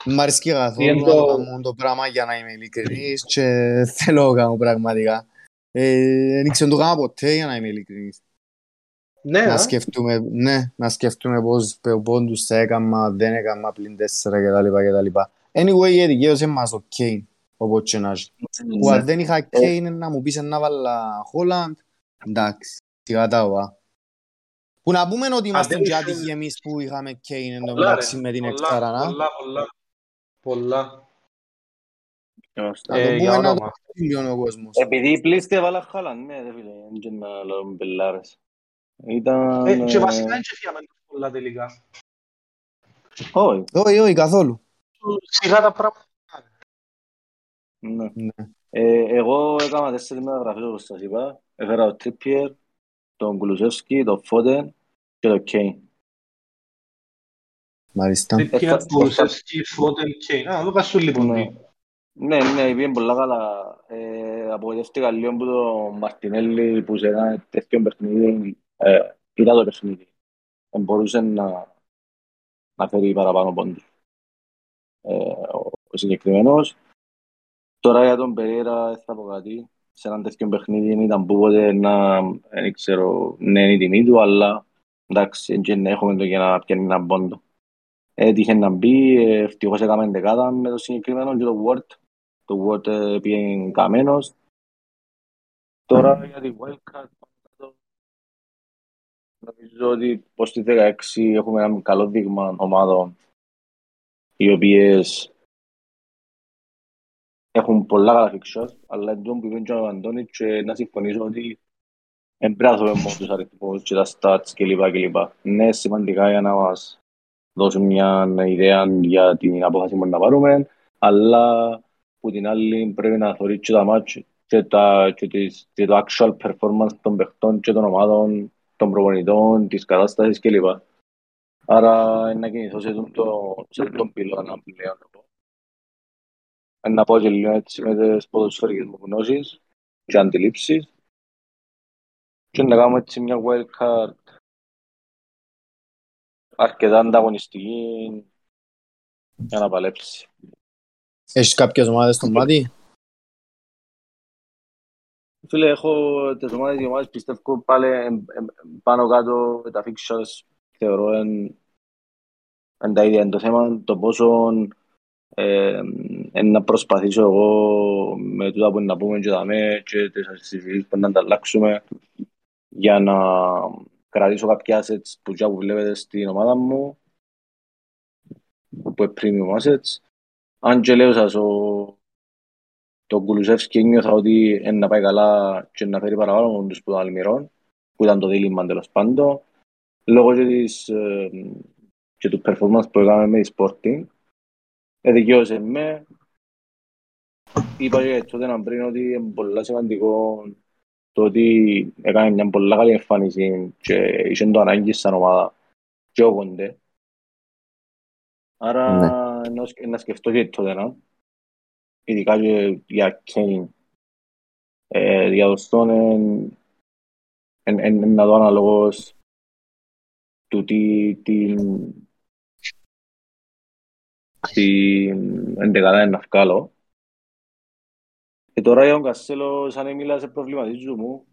μ' αρέσκει καθόλου Είναι να το- το κάνω το πράγμα για να είμαι ειλικρινής και θέλω να κάνω πραγματικά. Ε, Δεν ξέρω το κάνω ποτέ για να είμαι ειλικρινής. Ναι, να α. σκεφτούμε, ναι, να σκεφτούμε πώς πόντους θα έκαμα, δεν έκαμα πλην τέσσερα κτλ. Κτλ. Anyway, δικαίωσε μας ο Κέιν, όπως και να έχει. Που αν δεν είχα Κέιν να μου πεις να βάλα Χόλαντ, εντάξει, σιγά τα βά. Που να πούμε ότι είμαστε δεν και ήσουν- άτυχοι εμείς που είχαμε Κέιν εν τω Πολλά, μεταξύ ρε, με την πολλά, εξάρα, να. πολλά, πολλά, πολλά. Είμαστε. Να το Ε, πούμε για να το όνομα. πει λίγο ο κόσμος. Επειδή πλήστε βάλα χάλαν, ναι, ρε φίλε, δεν και να λέω μπελάρες. Ήταν... Ε, και ε, βασικά δεν και φύγαμε πολλά τελικά. Όχι, Όχι, όχι, καθόλου. Σιγά τα πράγματα. ναι. Ναι. Ε, εγώ έκανα τέσσερις μεταγραφές όπως σας είπα. Έφερα τον Τρίπιερ, τον Κουλουσεύσκι, τον Φόντεν και τον Κέιν. Μάλιστα. Τρίπια, θα- Κουλουσεύσκι, Φώτεν, Κέιν. Α, εδώ πας λοιπόν. Ναι. τι. Ναι, ναι, πήγαινε πολλά καλά. Ε, απογοητεύτηκα λίγο που τον Μαρτινέλli που σε ένα τέτοιο παιχνίδι ε, είδα το παιχνίδι. Δεν μπορούσε να, να φέρει παραπάνω πόντους. Ε, ο, ο συγκεκριμένος. Τώρα για τον Περίρα δεν θα πω κάτι. Σε ένα τέτοιο παιχνίδι ήταν που ποτέ να, δεν ξέρω, ναι είναι η τιμή του, αλλά εντάξει, δεν έχουμε το για να πιάνει έναν πόντο. έτυχε να μπει, ε, ευτυχώς έκαμε δεκάδα με το συγκεκριμένο και το Word. Το Word ε, πήγε καμένος. Τώρα για τη Wildcard νομίζω ότι πως στη 16 έχουμε ένα καλό δείγμα ομάδων οι οποίες έχουν πολλά καλά fixtures, αλλά εντός που είπε ο Αντώνης και να συμφωνήσω ότι δεν πρέπει να δούμε μόνο τους αριθμούς και τα stats κλπ. κλπ. Ναι, σημαντικά για να μας δώσουν μια ιδέα για την απόφαση που να πάρουμε, αλλά που την άλλη πρέπει να θεωρεί και τα μάτια και, τα, και, τις, και το actual performance των παιχτών και των ομάδων, των προπονητών, της κατάστασης κλπ. Άρα να κινηθώ σε τον, το, σε τον πυλώνα πλέον. Να πω και λίγο έτσι με τις ποδοσφαιρικές μου γνώσεις και αντιλήψεις και να κάνουμε έτσι μια wildcard αρκετά ανταγωνιστική για να παλέψει. Έχεις κάποιες ομάδες στο μάτι; Φίλε, έχω τις ομάδες οι ομάδες πιστεύω πάλι πάνω κάτω τα fixtures θεωρώ εν, εν τα ίδια εν το θέμα το πόσο ε, εν να προσπαθήσω εγώ με τούτα που να πούμε και δαμέ και τις συζητήσεις που να ανταλλάξουμε για να κρατήσω κάποια assets που, που βλέπετε στην ομάδα μου που είναι premium assets. Αν και λέω σας ο, το Κουλουσεύσκι νιώθα ότι να πάει καλά και να φέρει παραπάνω τους που ήταν Αλμυρών που ήταν το δίλημα τέλος πάντων λόγω και, της, ε, και του performance που έκαμε με τη Sporting εδικαιώσε με είπα και τότε να πριν ότι είναι πολύ σημαντικό το ότι έκανε μια πολύ καλή εμφάνιση και είχε το ανάγκη σαν ομάδα και ο Κοντέ. Άρα ναι. να σκεφτώ και τότε να, ειδικά και για Κέιν. Ε, για το Στόν είναι να δω αναλόγως του τι την την εντεκάδα είναι να βγάλω και τώρα για τον Κασέλο, σαν μιλάς σε προβληματίζω μου,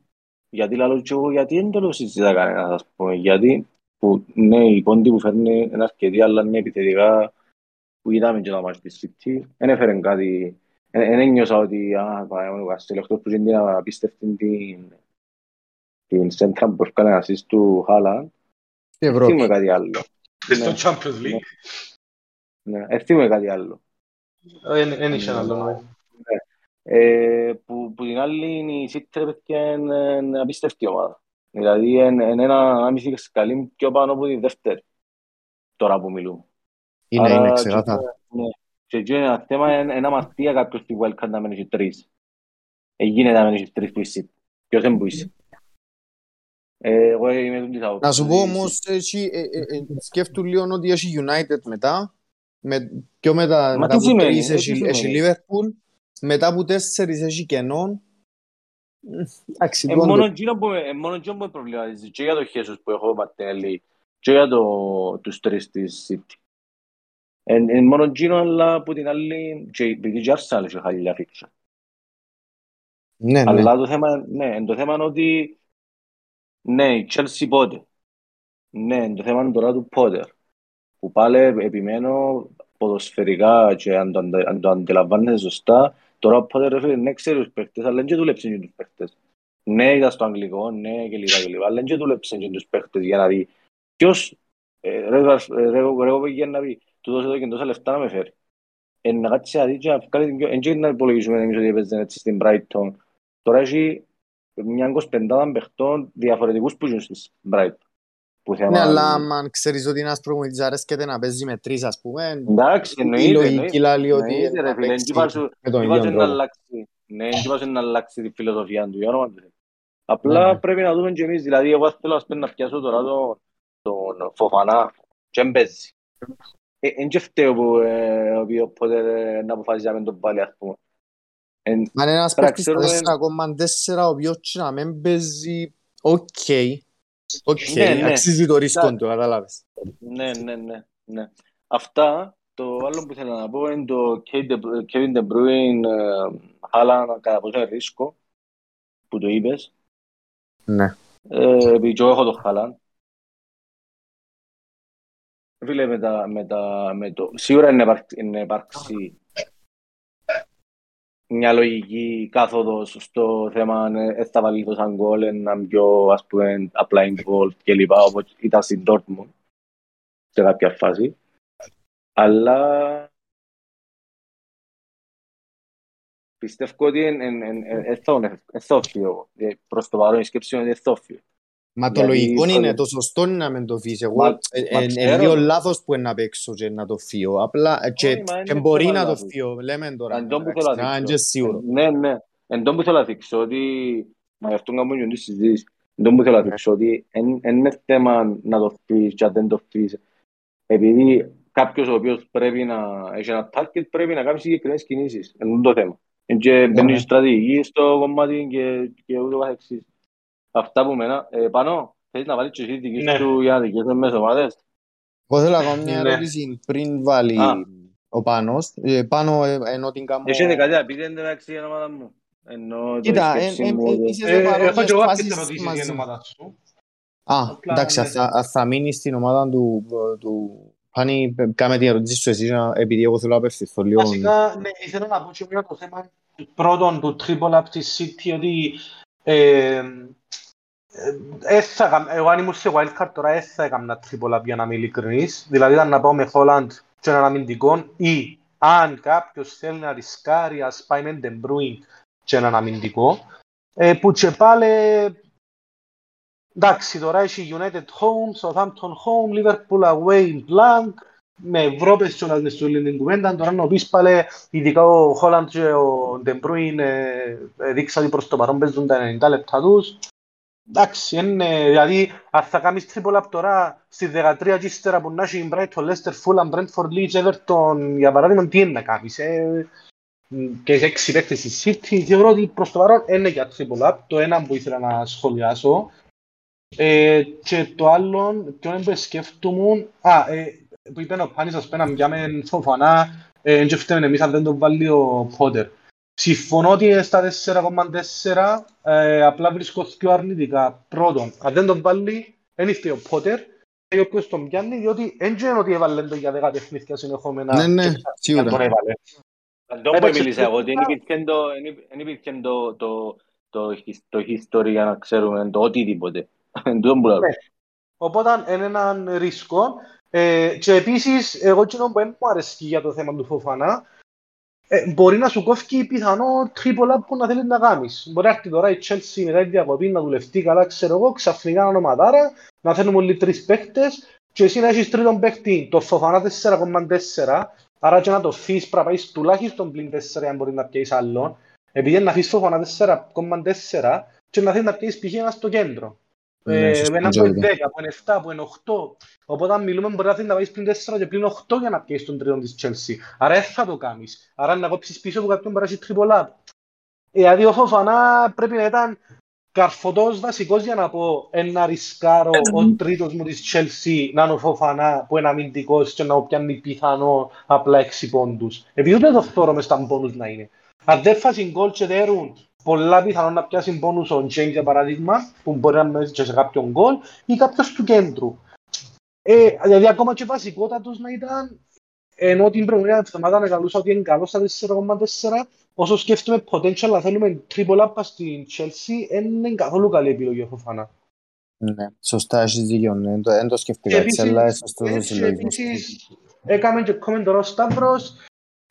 γιατί λαλό και εγώ, γιατί δεν το συζητά κανένα, ας πούμε, γιατί που, ναι, η πόντη που φέρνει είναι αρκετή, αλλά είναι επιθετικά που είδαμε και τα μάτια της City, δεν έφερε κάτι, δεν ένιωσα ότι, α, πάει ο Κασέλο, εκτός που είναι να απίστευτη την, την σέντρα που έφερε ένα σύστ του Χάλαν, Ευρώπη. κάτι άλλο. Στο Champions League. Ναι, ευθύμω κάτι άλλο. Δεν είχε άλλο, ναι. Ε, που, που την άλλη η City είναι απίστευτη ομάδα. Δηλαδή είναι ένα άμυση σκαλί πιο πάνω από τη δεύτερη τώρα που μιλούμε. Είναι, Άρα, είναι ξεκάθαρα. Ναι. Και εκεί είναι ένα θέμα, είναι ένα μαθία κάποιος στη Wildcard να μένει τρεις. Έγινε να μένει τρεις που είσαι. Ποιος δεν που είσαι. Ε, εγώ είμαι τον της Να σου πω όμως, σκέφτου λίγο ότι έχει United μετά, με, πιο μετά, μετά που τρεις έχει Liverpool μετά από τέσσερις έχει κενόν. Εντάξει, ε, μόνο εκείνο που με προβληματίζει και για το Χέσος που έχω Ματέλη και για το, τους τρεις της City. Είναι μόνο εκείνο, αλλά από την άλλη, και επειδή και Arsenal έχει χαλιά φίξα. Ναι, ναι. Αλλά το θέμα, ναι, το θέμα είναι ότι ναι, η Chelsea πότε. Ναι, το θέμα είναι τώρα του Πότερ. Που πάλι επιμένω ποδοσφαιρικά και αν το, αν το αντιλαμβάνεσαι σωστά, Τώρα ο Πότερ έφερε ναι ξέρεις τους παίχτες, αλλά δεν δούλεψε και τους παίχτες. Ναι, είδα στο αγγλικό, ναι και λίγα και λίγα, αλλά δεν δούλεψε και τους παίχτες για να δει ποιος, ε, ρε εγώ πήγε να πει, του δώσε εδώ και τόσα λεφτά να με φέρει. Ε, να κάτσει να δει και να βγάλει, εν και να υπολογίσουμε εμείς ότι έπαιζε έτσι στην Brighton. Τώρα έχει μια 25 παιχτών διαφορετικούς που ζουν στην Brighton που θέμα... Ναι, αλλά αν ξέρεις ότι ένας προπονητής αρέσκεται να παίζει με τρεις, ας πούμε, Εντάξει, εννοείται, η λογική λέει ότι να παίξει με τον ίδιο τρόπο. Ναι, δεν είπα να αλλάξει τη φιλοσοφία του, για όνομα του. Απλά πρέπει να δούμε και εμείς, δηλαδή εγώ θέλω να πιάσω τώρα τον Φοφανά και παίζει. Εν και φταίω που οπότε να αποφασίσαμε τον πάλι, ας πούμε. Αν ένας παίκτης 4,4 ο οποίος να μην παίζει, OK, OK, ναι, ναι. αξίζει το ρίσκο του, καταλάβεις. Ναι, ναι, ναι, ναι. Αυτά, το άλλο που ήθελα να πω είναι το Kevin De Bruyne, Haaland, κατά πόσο είναι ρίσκο, που το είπες. Ναι. Επειδή εγώ έχω το Haaland. Φίλε, με τα, με τα, με το... Σίγουρα είναι υπάρξει, είναι υπάρξει μια λογική κάθοδος στο θέμα αν ε, θα βάλει το σαν γκολ, να πιο ας πούμε απλά involved και λοιπά, όπως ήταν στην Dortmund σε κάποια φάση. Αλλά πιστεύω ότι είναι θόφιο. Προς το παρόν η σκέψη είναι ότι θόφιο. Μα το λογικό είναι το σωστό να μην το φύγει. Εγώ είναι λίγο λάθος που είναι να παίξω και να το φύγω. Απλά και μπορεί να το φύγω. Λέμε τώρα. Αν και σίγουρο. Ναι, ναι. Εν τόν που θέλω να δείξω ότι Μα γι' αυτό κάνουμε και συζήτηση. Εν τόν που θέλω να δείξω ότι είναι θέμα να το φύγεις και αν δεν το φύγεις. Επειδή κάποιος ο οποίος πρέπει να έχει ένα target πρέπει να κάνει συγκεκριμένες κινήσεις. Είναι το θέμα. Και μπαίνεις στρατηγική στο κομμάτι και ούτω καθεξής. Αυτά που μένα. Ε, πάνω, θέλεις να βάλεις και εσύ δική ναι. σου για να δικαιώσαι μέσα ομάδες; Εγώ θέλω να κάνω μια ναι. ερώτηση πριν βάλει ο Πάνος. Ε, πάνω ε, ενώ την κάνω... Έχει δεκαετία, επειδή δεν εντάξει η ομάδα μου. Κοίτα, είσαι σε παρόμοιες φάσεις μαζί. Α, εντάξει, θα μείνεις στην ομάδα του Πάνη, κάμε την ερώτηση σου εσύ, επειδή εγώ θέλω να απευθυνθώ λίγο. Βασικά, ναι, ήθελα να πω και για το θέμα πρώτον του Triple Up της City, ότι ε, ε, εγώ αν ήμουν σε wildcard τώρα δεν θα έκανα Triple Up για να είμαι ειλικρινής. Δηλαδή ήταν να πάω με Holland και έναν αμυντικό ή αν κάποιος θέλει να ρισκάρει ας πάει με Den Bruyne και έναν αμυντικό ε, που και πάλι Εντάξει, τώρα έχει United home, Southampton home, Liverpool away, blank, με Ευρώπες και όλα στο την κουβέντα. Τώρα να πεις πάλι, ειδικά ο Holland και ο De Bruyne ε, δείξαν ότι προς το παρόν παίζουν τα 90 λεπτά τους. Εντάξει, είναι, δηλαδή, αν θα κάνεις τρίπολα από τώρα στη 13 και ύστερα που να έχει Brighton, Leicester, Fulham, Brentford, Leeds, Everton, για παράδειγμα, τι είναι να κάνεις. Ε, και σε έξι παίκτες στη City, θεωρώ ότι προς το παρόν είναι για τρίπολα. Το ένα που ήθελα να σχολιάσω ε, και το άλλο, το άλλο που σκέφτομαι, α, ε, που είπε ο Πάνης, ας πούμε, να πιάμε φοφανά, ε, και φταίμε εμείς αν δεν το βάλει ο Πότερ. Συμφωνώ ότι στα 4,4 ε, απλά βρίσκω πιο αρνητικά. Πρώτον, αν δεν τον βάλει, δεν ήρθε ο Πότερ, και όποιος τον πιάνει, διότι δεν ξέρω ότι έβαλε το για δέκα τεχνίθια συνεχόμενα. Ναι, ναι, σίγουρα. Τον έβαλε. Αυτό που μίλησα εγώ, ότι δεν υπήρχε το history για να ξέρουμε το οτιδήποτε. ναι. Οπότε είναι έναν ρίσκο. Ε, και επίσης, εγώ κοινό που δεν μου αρέσει για το θέμα του Φοφανά, ε, μπορεί να σου κόφει πιθανό τρίπολα που να θέλει να κάνει. Μπορεί να έρθει τώρα η Chelsea μετά τη διακοπή να δουλευτεί καλά, ξέρω εγώ, ξαφνικά ονοματάρα, να θέλουμε όλοι τρεις παίχτε, και εσύ να έχεις τρίτον παίχτη, το Φοφανά 4,4, άρα και να το φύγει πρέπει να πάει τουλάχιστον πλην 4 αν μπορεί να πιέσεις άλλον, επειδή να αφήσεις Φοφανά 4,4 και να θέλεις να πιέσεις π.χ. ένα στο κέντρο. Ναι, ε, ένα που είναι 10, που είναι 7, που είναι 8. Οπότε αν μιλούμε μπορεί να θέλει να πάει πλην 4 και πλην 8 για να πιέσεις τον τρίτο της Chelsea. Άρα δεν θα το κάνεις. Άρα να κόψεις πίσω από κάποιον περάσει τριπολά. Δηλαδή ο Φοφανά πρέπει να ήταν καρφωτός βασικός για να πω ένα ρισκάρο ο τρίτος μου της Chelsea να είναι ο Φοφανά που είναι αμυντικός και να πιάνει πιθανό απλά 6 πόντους. Επειδή δεν το φτώρω μες τα πόντους να είναι. Αν δεν φάσει γκολ και δέρουν πολλά πιθανό να πιάσει πόνους ο Τζέιν για παράδειγμα, που μπορεί να μέσα και σε κάποιον γκολ, ή κάποιος του κέντρου. Ε, δηλαδή ακόμα και βασικότατος να ήταν, ενώ την προηγούμενη εβδομάδα ανακαλούσα ότι είναι καλό στα 4,4, όσο σκέφτομαι potential να θέλουμε τρίπολα πας στην Chelsea, δεν είναι καθόλου καλή επιλογή ο Φοφανά. Ναι, σωστά, έχεις δίκιο, ναι. δεν το σκέφτηκα έτσι, αλλά σωστό το συλλογισμό. Επίσης, έκαμε και comment τώρα ο Σταύρος,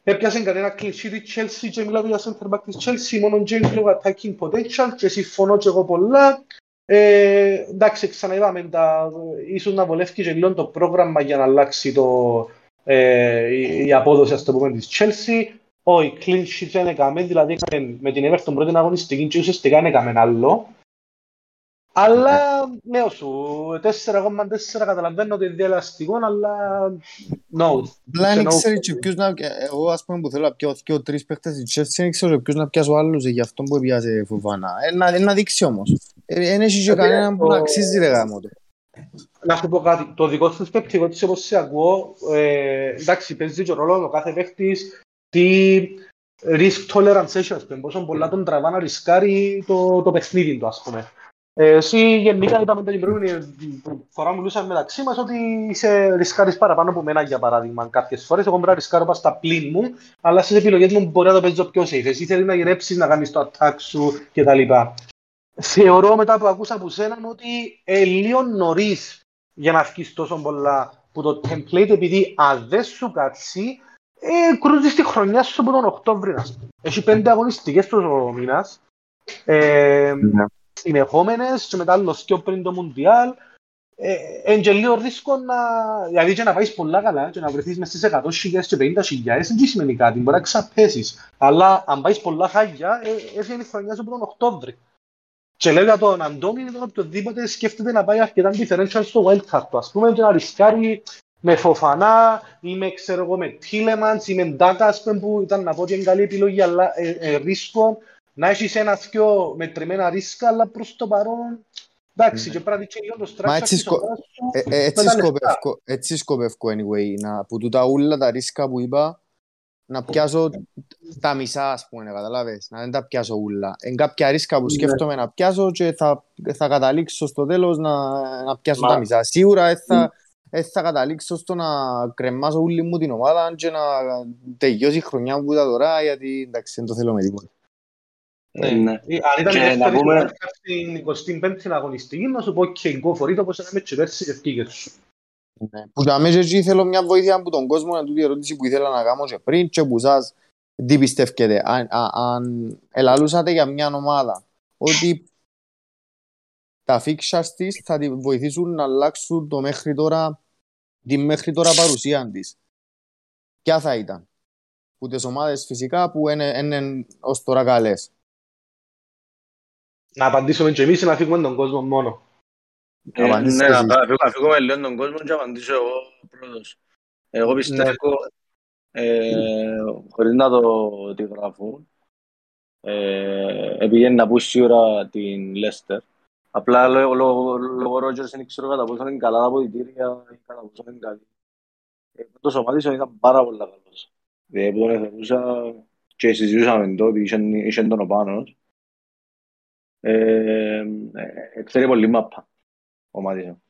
Έπιασε κανένα clean sheet η Chelsea και μιλάω για center back της Chelsea, μόνο James λόγω attacking potential και συμφωνώ και εγώ πολλά. Ε, εντάξει, ξαναείδαμε τα, ίσως να βολεύει και λίγο το πρόγραμμα για να αλλάξει το, ε, η, η απόδοση ας το πούμε της Chelsea. Όχι, clean sheet δεν έκαμε, δηλαδή με την Everton πρώτη αγωνιστική και ουσιαστικά δεν έκαμε άλλο. Αλλά ναι, σου, 4,4 καταλαβαίνω ότι είναι διαλαστικό, αλλά no. Απλά δεν ξέρει και ποιος να... Εγώ ας πούμε που θέλω να πιω και ο τρεις παίχτες της Chelsea, δεν ξέρω ποιος να πιάσω άλλους για αυτό που πιάσε φουβάνα. Είναι να δείξει όμως. Δεν έχει και κανέναν που να αξίζει ρε γάμο του. Να σου πω κάτι, το δικό σου παίκτη, εγώ έτσι όπως σε ακούω, εντάξει, παίζει και ρόλο ο κάθε παίκτης, τι risk tolerance έχει, ας πούμε, πόσο πολλά τον τραβά να ρισκάρει το παιχνίδι του, ας πούμε. Ε, εσύ γενικά είπαμε την προηγούμενη φορά μιλούσαμε μεταξύ μας ότι είσαι ρισκάρεις παραπάνω από μένα για παράδειγμα κάποιες φορές. Εγώ πρέπει να ρισκάρω πάνω στα πλήν μου, αλλά στις επιλογές μου μπορεί να το παίζω πιο safe. Εσύ θέλεις να γυρέψεις, να κάνεις το attack σου κτλ. Θεωρώ μετά που ακούσα από σένα ότι ε, λίγο νωρίς για να βγεις τόσο πολλά που το template επειδή αν δεν σου κάτσει ε, κρούζεις τη χρονιά σου από τον Οκτώβριο. Έχει πέντε αγωνιστικές τόσο μήνας. Ε, ναι συνεχόμενες και μετά άλλος σκιο πριν το Μουντιάλ είναι και λίγο ρίσκο να... Δηλαδή και να πάεις πολλά καλά και να βρεθείς μέσα στις 100 χιλιάδες και 50 χιλιάδες δεν σημαίνει κάτι, μπορεί να ξαπέσεις. Αλλά αν πάεις πολλά χάγια, ε, έφυγε η χρονιά σου από τον Οκτώβρη. Και λέω για τον Αντώνη, τον οποιοδήποτε σκέφτεται να πάει αρκετά differential στο wildcard του, ας πούμε, και να ρισκάρει με Φοφανά ή με, ξέρω εγώ, με Τίλεμαντς ή με Ντάκας που ήταν να πω ότι είναι καλή επιλογή, αλλά ε, ε, ρίσκο να έχεις ένα δυο μετρημένα ρίσκα, αλλά προς το παρόν Εντάξει, ναι. και πρέπει να δείξει λίγο το στράξα ε, ε, έτσι, σκοπεύω, έτσι σκοπεύω, anyway, να, που τούτα όλα τα ρίσκα που είπα, να πιάσω τα μισά, ας πούμε, καταλάβες, να δεν τα πιάσω όλα. Εν κάποια ρίσκα που ναι. σκέφτομαι να πιάσω και θα, θα καταλήξω στο τέλος να, να πιάσω Μα... τα μισά. Σίγουρα θα, mm. θα καταλήξω στο να κρεμάσω όλη μου την ομάδα και να τελειώσει η χρονιά που ήταν τώρα, γιατί εντάξει, δεν το θέλω με τίποτα. Ναι. ναι. Ε, αν ήταν και να πούμε... στην 25η αγωνιστική, να σου πω και go for it, όπως έκαμε και πέρσι και ευκήγες σου. Ναι. Που για μέσα εκεί θέλω μια βοήθεια από τον κόσμο να τούτη ερώτηση που ήθελα να κάνω και πριν και που σας τι πιστεύετε. Αν, αν ελαλούσατε για μια ομάδα ότι τα fixtures της θα τη βοηθήσουν να αλλάξουν το μέχρι τώρα, τη μέχρι τώρα παρουσία της. Ποια θα ήταν; Που τις ομάδες φυσικά που είναι, είναι ως τώρα καλές να απαντήσουμε και εμείς ή να φύγουμε τον κόσμο μόνο. Ε, ναι, να φύγουμε λίγο τον κόσμο και να απαντήσω εγώ πρώτος. Εγώ πιστεύω, ναι. ε, χωρίς να το γράφουν, ε, επειδή να πούσει σίγουρα την Λέστερ. Απλά λόγω Ρότζερς δεν ξέρω κατά πόσο είναι καλά τα αποδητήρια ή κατά πόσο είναι καλή. Ε, το σωμάτις ήταν πάρα πολύ καλός. Δηλαδή που τον εθελούσα και συζητούσαμε το, είχε τον Οπάνος ε, ε, ξέρει πολύ μάπα ο Μάτισον.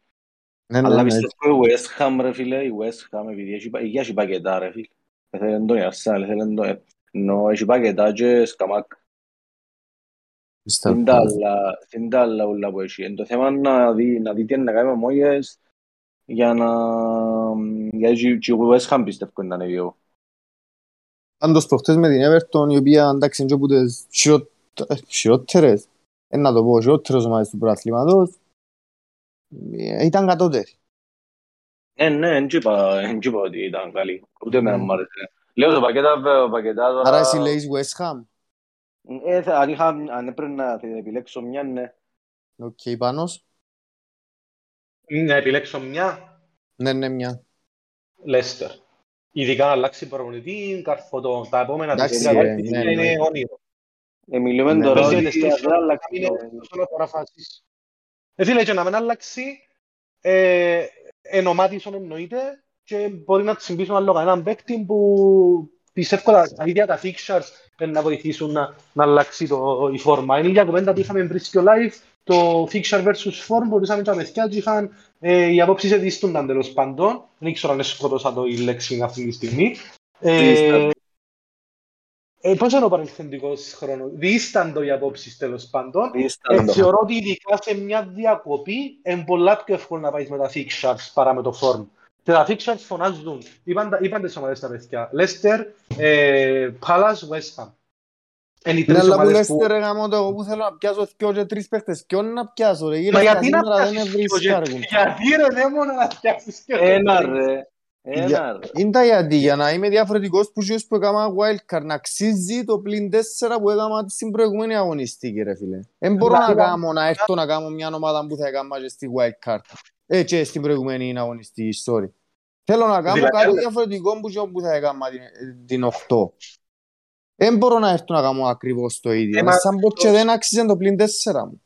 Ναι, ναι, Αλλά ναι. πιστεύω η West Ham ρε φίλε, η West Ham επειδή έχει πακετά ρε φίλε. Θέλει τον Αρσέναλ, θέλει τον ενώ έχει πακετά και σκαμάκ. Είναι τα άλλα όλα που έχει. Είναι το θέμα να δει, να δει τι είναι να κάνει με μόγες για να... Γιατί και η West Ham πιστεύω να ανέβει εγώ. Πάντως προχτές με την Everton η οποία εντάξει είναι και από τις χειρότερες να το πω, χειρότερος ομάδες του προαθλήματος, ε, ήταν κατώτερη. Ναι, ναι, δεν είπα ότι ήταν καλή. Ούτε εμένα μου άρεσε. Λέω το πακέτα, πακέτα τώρα... Άρα εσύ λέεις West Ham. Ε, αν, είχα, αν έπρεπε να επιλέξω μια, ναι. OK, okay, Πάνος. Να επιλέξω μια. Ναι, ναι, μια. Λέστερ. Ειδικά να αλλάξει προπονητή, καρφωτό. Τα επόμενα τέσσερα ναι, είναι ναι. όνειρο. Μιλούμε ναι, τώρα ότι δεν αλλάξει. Φίλε, και να μην αλλάξει, ε, εν ο Μάντισον εννοείται και μπορεί να συμπίσουν άλλο κανέναν παίκτη που πιστεύω τα ίδια τα fixtures να βοηθήσουν να, να αλλάξει το, η φόρμα. Είναι η κουβέντα που είχαμε πριν στο live, το fixture versus form, μπορούσαμε τα παιδιά και είχαν ε, οι απόψεις εδίστονταν τέλος πάντων. Δεν ξέρω αν σκότωσα το η λέξη αυτή τη στιγμή. Ε, ε, πώς είναι ο παρελθοντικός χρόνος, διήσταντο οι απόψεις τέλος πάντων. Ε, θεωρώ ότι ειδικά σε μια διακοπή είναι πολλά πιο εύκολο να πάεις με τα fixtures παρά με το form. Και τα fixtures φωνάζουν, είπαν, είπαν τις ομάδες τα παιδιά, Leicester, ε, Palace, West Ham. Ναι, αλλά που Leicester έγαμε το εγώ που θέλω να πιάσω δυο και τρεις παίχτες, ποιον να πιάσω ρε, Μα γιατί να πιάσεις γιατί ρε δεν μόνο να πιάσεις Ένα ρε. Είναι τα γιατί, για να είμαι διαφορετικός που ζεις που έκανα wildcard, να αξίζει το πλήν τέσσερα που έκανα στην προηγούμενη αγωνιστική ρε φίλε. Δεν μπορώ να κάνω, να έρθω να κάνω μια ομάδα που θα έκανα και στη wildcard. Ε, και στην προηγούμενη αγωνιστική, sorry. Θέλω να κάνω κάτι διαφορετικό που θα έκανα την 8. Δεν μπορώ να έρθω να κάνω ακριβώς το ίδιο. Σαν πως και δεν αξίζει το πλήν τέσσερα μου.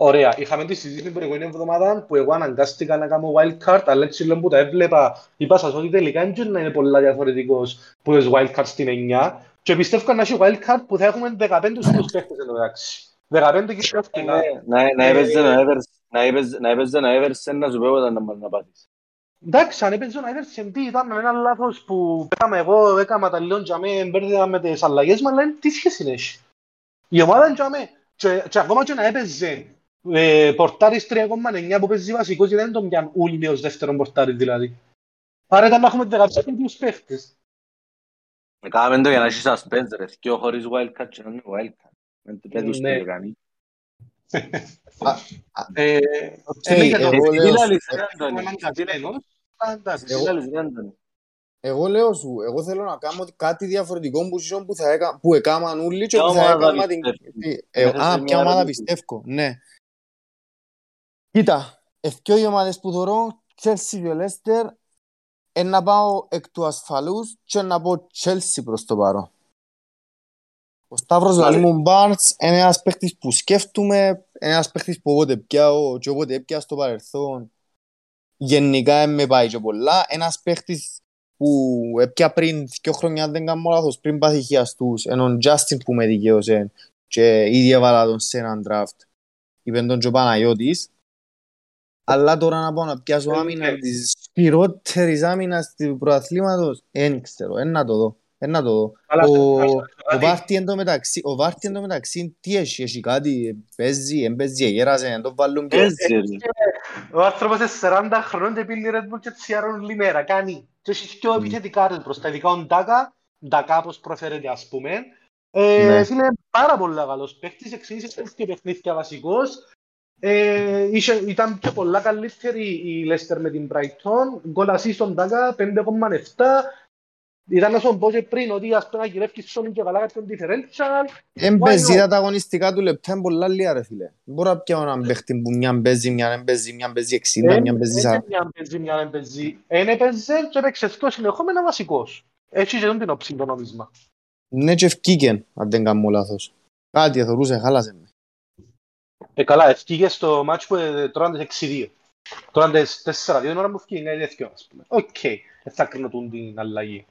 Ωραία. Είχαμε τη συζήτηση την προηγούμενη εβδομάδα που εγώ αναγκάστηκα να κάνω wildcard, αλλά έτσι λέω που τα έβλεπα, είπα σας ότι τελικά δεν είναι πολλά διαφορετικός που είναι wildcard στην 9 και πιστεύω να έχει wildcard που θα έχουμε 15 στους παίχτες εδώ εντάξει. 15 κυριολεκτικά. Ναι, Να να Ε, έπαιζε να έβερς- να έπαιζε- να έπαιζε να έβερσε να σου πω όταν να μπορείς να πάθεις. Εντάξει, αν έπαιζε ο Άιβερσεν τι ήταν ένα λάθος που έκαμε εγώ, έκαμα τα λίγο για μέ, μπέρδευα με τις αλλαγές μου, αλλά είναι τι σχέση έχει. Η ομάδα είναι για μέ. Και, και ακόμα και να έπαιζε ε, πορτάρις 3,9 που παίζει βασικός, γιατί δεν τον πιάνουν όλοι ως δεύτερον πορτάρι δηλαδή. Άρα ήταν να έχουμε 15 ίδιους παίχτες. Κάμε το για να έχει suspense ρε, θκυο χωρίς wildcard και να είναι wildcard. Δεν του- Δεν τους Ναι. το κάνει. Ε, Οκ, ναι, για το- εγώ Τι λέω- λαλείς, ε, ρε, Αντώνη, έναν τι λαλείς, κατσμένος, εντάξει. τι λαλείς, ρε, Αντώνη. Εγώ λέω σου, εγώ θέλω να κάνω κάτι διαφορετικό που, ζω, που, θα έκα, που έκαναν όλοι και Ποια που θα ομάδα έκανα την... πιστεύεις? τι, ε, Έχασες α, μια ποια ομάδα ερώτηση. πιστεύω, ναι. Κοίτα, ευκαιρία οι ομάδες που θωρώ, Chelsea και Leicester, ε, να πάω εκ του ασφαλούς και να πω Chelsea προς το παρόν. Ο Σταύρος Μάλιστα. λαλεί μου Barnes είναι ένας παίχτης που σκέφτομαι, είναι ένας παίχτης που όποτε πιάω και όποτε έπια στο παρελθόν γενικά δεν με πάει και πολλά. Ένας παίχτης που έπια πριν δύο χρόνια δεν κάνω λάθος, πριν πάθει χιαστούς, έναν Justin που με δικαίωσε και ήδη έβαλα τον σε έναν draft. Είπε τον και ο Παναγιώτης. Αλλά τώρα να πάω να πιάσω Ε, άμυνα ναι. της χειρότερης άμυνας του προαθλήματος, δεν ξέρω, δεν να το δω. Δεν να το δω. Αλλά- Ο, αλλά- ο Βάρτι εν τω μεταξύ, ο Βάρτι εν τω μεταξύ, τι έχει, έχει κάτι, παίζει, εν παίζει, γέρασε, εν το βάλουν και... Παίζει, ρε. Ο άνθρωπος είναι 40 χρονών και πίνει Red Bull και τσιάρουν όλη μέρα. Κάνει. Και έχει πιο επιθετικά προς τα ειδικά ο Ντάκα, Ντάκα όπως προφέρεται ας πούμε. Ε, Ναι. Φίλε, πάρα πολύ καλός παίχτης, εξήγησε και παιχνίδια βασικός. Ε, είχε, ήταν πιο πολλά καλύτερη η Leicester με την Brighton. Γκολ assist στον Ντάκα 5,7. Ήταν να σου πω και πριν ότι ας πούμε να γυρεύκεις στον και καλά κάποιον differential. Εν Why παίζει not? τα αγωνιστικά του λεπτά, είναι πολλά λίγα ρε φίλε. Δεν μπορώ να πιάω έναν παίχτη που μια παίζει, μια δεν παίζει, μια παίζει 60, μια παίζει 40. Είναι μια παίζει, μια δεν παίζει. Εν έπαιζε και έπαιξε δύο συνεχόμενα βασικός. Έτσι και τον την όψη το νόμισμα. Ναι και ευκήκεν, αν δεν κάνω λάθος. Κάτι εθωρούσε, χάλασε με. Ε, καλά, ευκήγε στο μάτσο που ε, τώρα είναι 6-2. Τώρα είναι 4-2, την ώρα που ευκήγε είναι τέτοιο, ας πούμε. Οκ, δεν θα κρίνω την αλλαγή.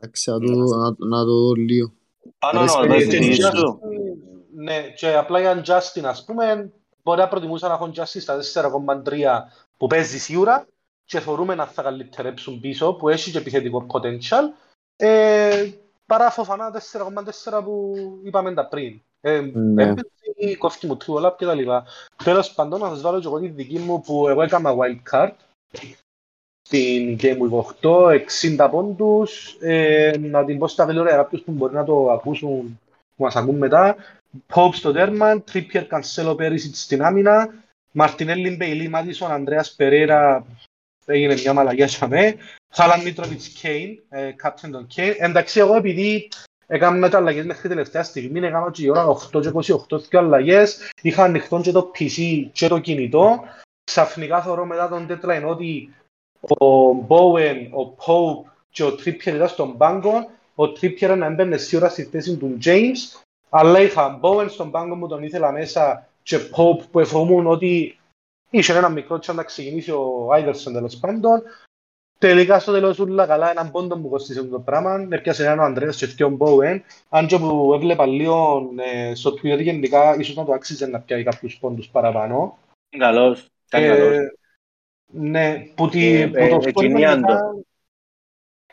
Εντάξει, να το- να- να το δω λίγο. Πάνω να Αρέσει μας και δώσεις τη Justin- λύση Justin, σου. Ναι, και απλά για Justin, ας πούμε, μπορεί να προτιμούσα να έχουν Justin στα 4,3 που παίζει σίγουρα και θεωρούμε να θα καλυτερέψουν πίσω, που έχει και επιθετικό potential, ε, παρά Φοφανά 4,4 που είπαμε τα πριν. Ε, Ναι. Έμπαιζε, κόφκι μου τρίβολα και τα λοιπά. Τέλος πάντων, να σας βάλω και εγώ τη δική μου που εγώ έκανα wild card στην Game Week 8, 60 πόντους, ε, να την πω στα γλυόρα για κάποιους που μπορεί να το ακούσουν, που μας ακούν μετά. Pope στο τέρμα, Trippier, Cancelo, Perisic στην άμυνα, Μαρτινέλli, Μπέιλι, Μάτισον, Ανδρέας Περέρα, έγινε μια μαλαγιά για με, Χάλαν Μίτροβιτς, Κέιν, ε, Captain των Κέιν. Εντάξει, εγώ επειδή έκανα τα αλλαγές μέχρι τελευταία στιγμή, έκανα και η ώρα 8 και 28 δύο αλλαγές, είχα ανοιχτό και το PC και το κινητό. Ξαφνικά θεωρώ μετά τον deadline ότι ο Bowen, ο Pope και ο Trippier ήταν στον πάγκο. Ο Trippier να έμπαινε σίγουρα στη θέση του James. Αλλά είχα Bowen στον πάγκο μου, τον ήθελα μέσα και Pope που εφοβούμουν ότι είχε ένα μικρό τσάν να ξεκινήσει ο Iverson τέλος πάντων. Τελικά στο τέλος ούλα καλά έναν πόντο που κοστίσε το πράγμα. Έπιασε έναν ο Ανδρέας και ο Bowen. Αν και που έβλεπα λίγο ε, στο Twitter γενικά ίσως να το άξιζε να πιάει κάποιους πόντους παραπάνω. Είναι καλός. Ήταν Ε, καλός. ναι, που, τη, Ε, που ε, το ε, σκόρ κοινίαν μετά...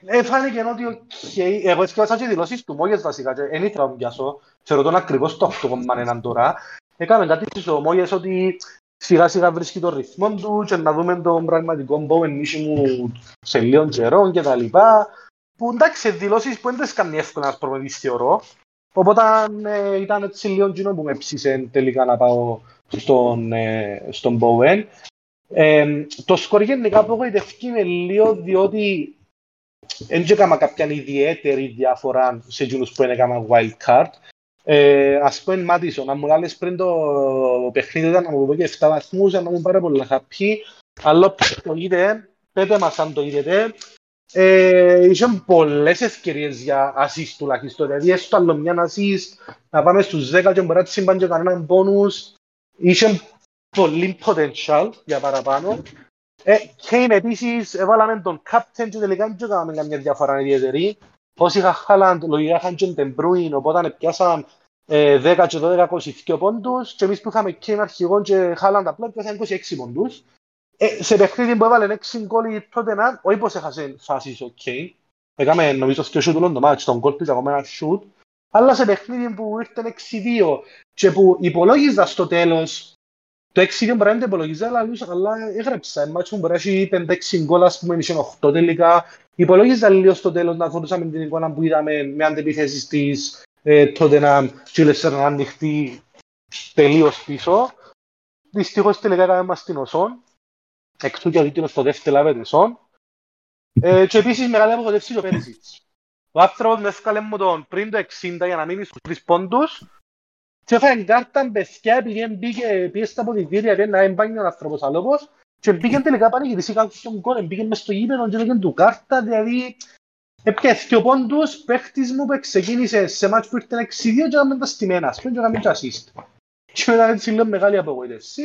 Ε, φάνηκε ότι οκ, εγώ έσκευασα και δηλώσεις του Μόγες βασικά και δεν ήθελα να τον πιάσω. Θεωρώ τον ακριβώς το 8,1 τώρα. Έκαμε κάτι στις ομόγες ότι σιγά σιγά βρίσκει τον ρυθμό του και να δούμε τον πραγματικό μπόεν μου σε λίγο καιρό και τα λοιπά. Που εντάξει, δηλώσεις που δεν τις κάνει εύκολα να προπονητής θεωρώ. Οπότε ε, ήταν έτσι λίγο κοινό που με ψήσε τελικά να πάω στον, ε, στον Bowen. Ε, το σκορ γενικά απογοητευτεί με λίγο διότι δεν έκανα κάποια ιδιαίτερη διαφορά σε εκείνους που έκανα wild card. Ε, ας πούμε Μάτισον, αν μου λάλες πριν το παιχνίδι ήταν να μου πω και 7 βαθμούς, να μου πάρα πολλά happy. Αλλά όποιος το είδε, πέτε μας αν το είδετε, ε, είχαν πολλές ευκαιρίες για assist τουλάχιστον. Δηλαδή έστω άλλο μια assist, να πάμε στους 10 και μπορεί να τσιμπάνε και κανέναν bonus. Είχε πολύ potential για παραπάνω. Ε, Kane επίσης έβαλαμε τον captain και τελικά δεν έκαναμε καμιά διαφορά ιδιαίτερη. Όσοι είχαν Haaland, λογικά είχαν και τον De Bruyne, οπότε πιάσαν ε, 10 και 12 22 πόντους και εμείς που είχαμε και αρχηγό και Χάλαντ απλά πιάσαν 26 πόντους. Ε, σε παιχνίδι που έβαλε 6 γκολ η τότε να, όχι πως έχασε φάσεις ο Κέιν, έκαμε νομίζω και σούτ όλον το μάτς, τον γκολ του και ακόμα ένα σούτ, αλλά σε παιχνίδι που ήρθαν 6-2 και που υπολόγιζα στο τέλος το 6-2 μπορεί να είναι υπολογίζα, αλλά λούσα καλά έγραψα. Μάτς που μπορεί να έχει 5-6 γκολ, ας πούμε, είχε 8 τελικά. Υπολόγιζα λίγο στο τέλος να φορούσαμε την εικόνα που είδαμε με αντεπιθέσεις της ε, τότε να τσίλεσσερ να ανοιχτεί τελείως πίσω. Δυστυχώς τελικά έκαμε μας την οσόν. Εκτού και ο στο δεύτερο λάβεται σόν. Ε, και επίσης μεγάλη απογοητεύση ο Πέρισιτς. Ο άνθρωπος με έφκαλε μου τον πριν το 60 για να μείνει στους τρεις πόντους και έφαγε κάρτα παιδιά επειδή μπήκε πήγε στα ποδητήρια και να έμπαγνει ο άνθρωπος αλόπος και μπήκε τελικά πανηγυρίσει κάποιον γκολ, μπήκε μες στο γήπεδο και έκανε του κάρτα, δηλαδή Έπιασε ο πόντους παίχτης μου που ξεκίνησε σε μάτς που ήρθε 6-2 και έκαμε τα στημένα, ας πούμε, και έκαμε και assist. Και μετά έτσι λέω μεγάλη απογοήτευση.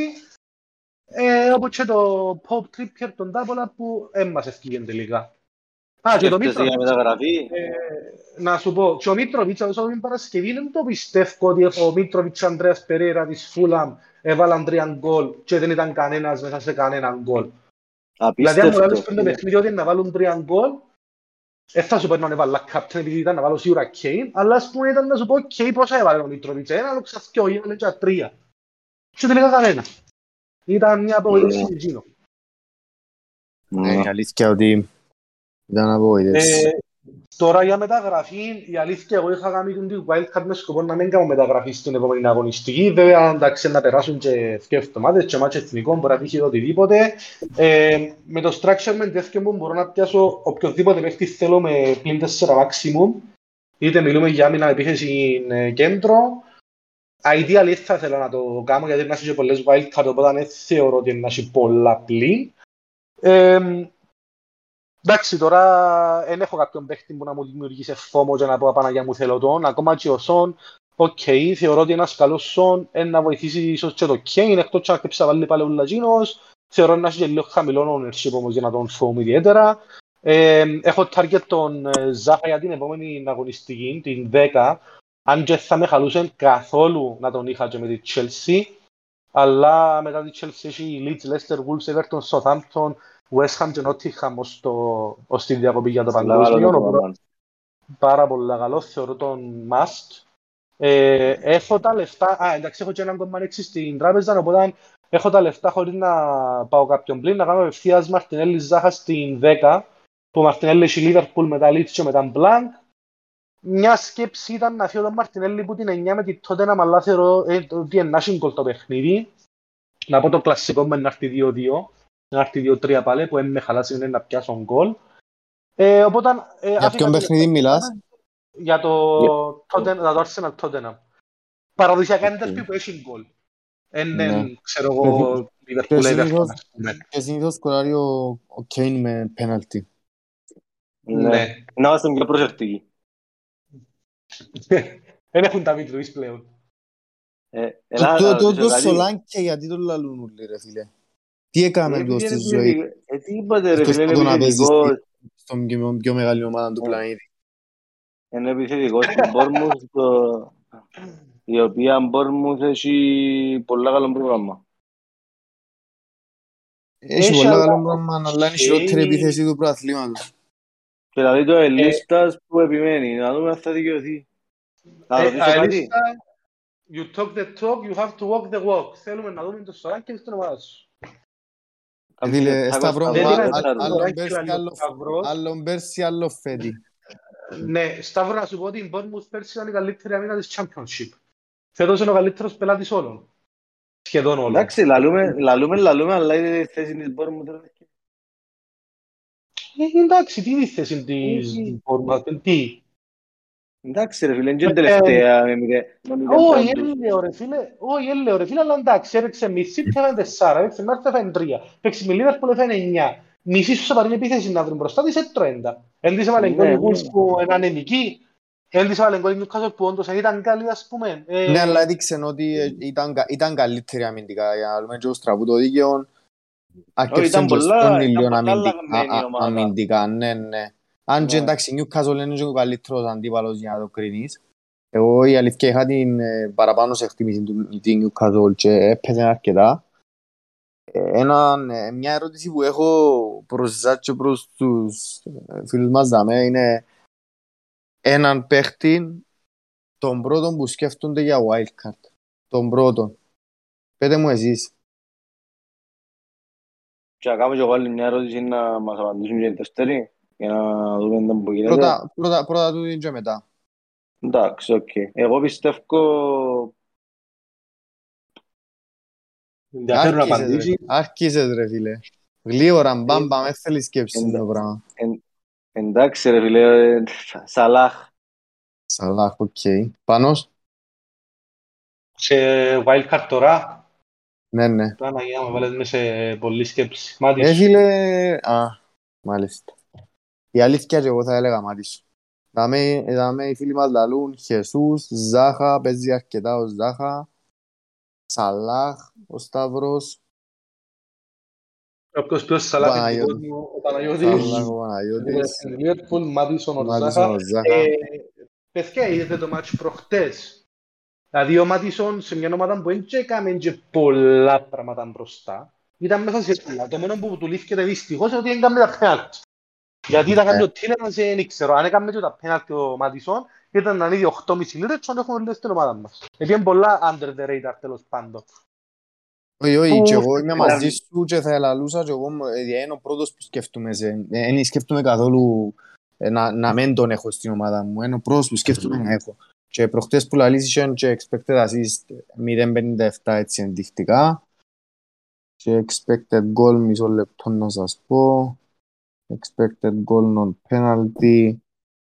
Ε, όπως και το Pop Trippier τον Τάπολα που έμμας ευκήγεν τελικά. Α, και το Μήτροβιτς. Ε, να σου πω, και ο Μήτροβιτς, όσο την Παρασκευή, δεν το πιστεύω ότι ο Μήτροβιτς Ανδρέας Περέρα της Φούλαμ έβαλαν τρία γκολ και δεν ήταν κανένας μέσα σε κανέναν γκολ. Δηλαδή, αν μου λάβεις πριν το παιχνίδι ότι να βάλουν τρία γκολ, δεν θα σου πω να έβαλα κάπτεν επειδή ήταν να βάλω σίγουρα Κέιν, αλλά ας πούμε ήταν να σου πω Κέιν πόσα έβαλε ο Μήτροβιτς, ένα, άλλο ξαφκιό, ήταν και τρία. Και τελικά κανένα. Ήταν μια απογοήτευση του Τζίνο. Ναι, αλήθεια ότι ήταν απογοήτευση. Ε, τώρα για μεταγραφή, η αλήθεια εγώ είχα κάνει την Wildcard με σκοπό να μην κάνω μεταγραφή στην επόμενη αγωνιστική. Βέβαια, εντάξει, να περάσουν και δύο εβδομάδες και μάτια εθνικών, μπορεί να τύχει οτιδήποτε. Ε, με το structure με τέτοιο μου μπορώ να πιάσω οποιοδήποτε παίχτη θέλω με πλην 4 maximum. Είτε μιλούμε για άμυνα επίθεση κέντρο. Ideally θα ήθελα να το κάνω γιατί να έχει πολλές wildcard, οπότε δεν θεωρώ ότι να έχει πολλά πλην. Ε, Εντάξει, τώρα δεν έχω κάποιον παίχτη που να μου δημιουργήσει FOMO για να πω Παναγιά μου θέλω τον. Ακόμα και ο Σον, OK, okay, θεωρώ ότι ένας καλός Σον είναι να βοηθήσει ίσως και το Κέιν, εκτός και να κρύψει να βάλει πάλι ο Λατζίνος. Θεωρώ να έχει και λίγο χαμηλό ownership όμως για να τον φόμω ιδιαίτερα. Ε, έχω target τον ε, Ζάχα για την επόμενη αγωνιστική, την 10. Αν και θα με χαλούσε καθόλου να τον είχα και με τη Chelsea. Αλλά μετά τη Chelsea έχει Leeds, Leicester, Wolves, Everton, Southampton, West Ham και Nottingham ως, το, ως την διακοπή για το παγκόσμιο. Πάρα πολύ καλό, θεωρώ τον must. Ε, έχω τα λεφτά, α, εντάξει, έχω και έναν κομμάτι έξι στην τράπεζα, οπότε έχω τα λεφτά χωρίς να πάω κάποιον πλήν, να κάνω ευθείας Μαρτινέλη Ζάχα στην 10, που Μαρτινέλη έχει Λίβερπουλ μετά Λίτς και μετά Μπλάνκ. Μια σκέψη ήταν να φύγω τον Μαρτινέλη που την 9 με τη τότε να μαλά θεωρώ ε, ότι είναι το παιχνίδι. Να πω το κλασικό με να έρθει 2-2 να έρθει δύο-τρία πάλι που με χαλάσει είναι να πιάσω γκολ. Ε, οπότε, ε, για ποιον παιχνίδι μιλάς; Για το, yeah. το Arsenal Tottenham. Παραδοσιακά είναι τερπί που έχει γκολ. Είναι, ξέρω εγώ, Liverpool Everton. Και συνήθως σκοράρει ο Κέιν με πέναλτι. Ναι. Να είμαστε πιο προσεκτικοί. Δεν έχουν τα Μήτροβις πλέον. Το Σολάνκε γιατί το λαλούν όλοι ρε φίλε. Τι έκαμε το στη ζωή; Ε, τι είπατε ρε φίλε, είναι επιθετικός. Στον πιο μεγάλη ομάδα του πλανήτη. Είναι επιθετικός στην Μπόρμουθ, η οποία Μπόρμουθ έχει πολλά καλό πρόγραμμα. Έχει πολλά καλό πρόγραμμα, αλλά είναι η χειρότερη επίθεση του προαθλήματος. Και δηλαδή το ελίστας που επιμένει, να δούμε αν θα δικαιωθεί. Θα ρωτήσω κάτι. You talk the talk, you have to walk the walk. Θέλουμε να δούμε το σωράκι και στην ομάδα σου. Φίλε, Σταυρό, άλλον πέρσι, άλλο φέτη. Ναι, Σταυρό, να σου πω ότι η Bournemouth πέρσι ήταν η καλύτερη αμήνα της Championship. Φέτος είναι ο καλύτερος πελάτης όλων. Σχεδόν όλων. Εντάξει, λαλούμε, λαλούμε, λαλούμε, αλλά είναι η θέση της Bournemouth. Εντάξει, τι είναι η θέση της Bournemouth, τι. Εντάξει ρε φίλε, είναι τελευταία. Όχι, έλεω ρε φίλε, όχι έλεω ρε φίλε, αλλά εντάξει, έπαιξε μισή και έφανε τεσσάρα, έπαιξε με άρθρα έφανε τρία, έπαιξε με Λίβερπουλ έφανε εννιά. Μισή σου πάρει επίθεση να βρουν μπροστά της, έτρωε έντα. Εν της έβαλε γκολ Γουλς που είναι ανεμική, εν της έβαλε γκολ Νιουκάσολ που όντως ήταν καλή ας πούμε. Ναι, αλλά έδειξε ότι ήταν καλύτερη αμυντικά, για να λέμε και ο Στραβού το δίκαιο. Αρκεύσαν και στον ήλιο αμυντικά, ναι, ναι. Αν και εντάξει, Newcastle είναι και ο καλύτερος αντίπαλος για να το κρίνεις. Εγώ η αλήθεια είχα την ε, παραπάνω σε εκτίμηση του την Newcastle και έπαιζε αρκετά. Ε, Ένα, ε, μια ερώτηση που έχω προς εσάς και προς τους ε, φίλους μας δαμέ είναι έναν παίχτη τον πρώτον που σκέφτονται για wildcard. Τον πρώτον. Πείτε μου εσείς. Και να κάνω και εγώ άλλη μια ερώτηση να μας απαντήσουν και οι δεύτεροι για να δούμε τον που γίνεται. Πρώτα, πρώτα, πρώτα του και μετά. Εντάξει, οκ. Εγώ πιστεύω Ενδιαφέρον να Άρχισες, απαντήσει. ρε. Άρχισες ρε φίλε. Γλήορα, μπαμ, μπαμ, δεν θέλεις σκέψη ένταν το πράμα. εντάξει ρε φίλε, ε, Σαλάχ. Σαλάχ, οκ. Πάνος; Σε wildcard τώρα, Ναι, ναι. Πράγμα για να με βάλεις μέσα σε πολλή σκέψη. Ε, Μάντισον, φίλε... Α, μάλιστα. Η αλήθεια και εγώ θα έλεγα Μάντισον. Δάμε, δάμε οι φίλοι μας λαλούν Ζεσούς, Ζάχα, παίζει αρκετά ο Ζάχα, Σαλάχ, ο Σταύρος, όποιος πιο σαλάτη του Παναγιώτη. κόσμου, ο Σαλάχ, Παναγιώτης, ο Παναγιώτης, στην Λίβερπουλ, Μάτισον, ο Μάτισον, Ζάχα. ο Ζάχα. Ε, Παιδιά, είδατε το μάτς προχτές. Δηλαδή ο Μάτισον σε μια ομάδα που δεν έκαμε και πολλά πράγματα μπροστά. Ήταν μέσα σε πολλά. Το μόνο που του λήφθηκε δυστυχώς είναι ότι δεν έκαμε τα πέναλτ. Γιατί ήταν κάποιος τίνερας, δεν ξέρω. Αν έκαμε και τα πέναλτ ο Μάτισον, ήταν να είναι 8,5 λίρες και να έχουμε όλες στην ομάδα μας. Επειδή είναι πολλά under the radar τέλος πάντων. Όχι, όχι, που- και εγώ είμαι δηλαδή- μαζί σου και θα ελαλούσα και εγώ ε, είναι ο πρώτος που σκέφτομαι σε... Δεν σκέφτομαι καθόλου ε, να, να μην τον έχω στην ομάδα μου. Είναι ο πρώτος που σκέφτομαι να έχω. Και προχτές που λαλείς είχαν και expected assist 0.57 έτσι ενδεικτικά. Και expected goal μισό λεπτό να σας πω. Expected goal non penalty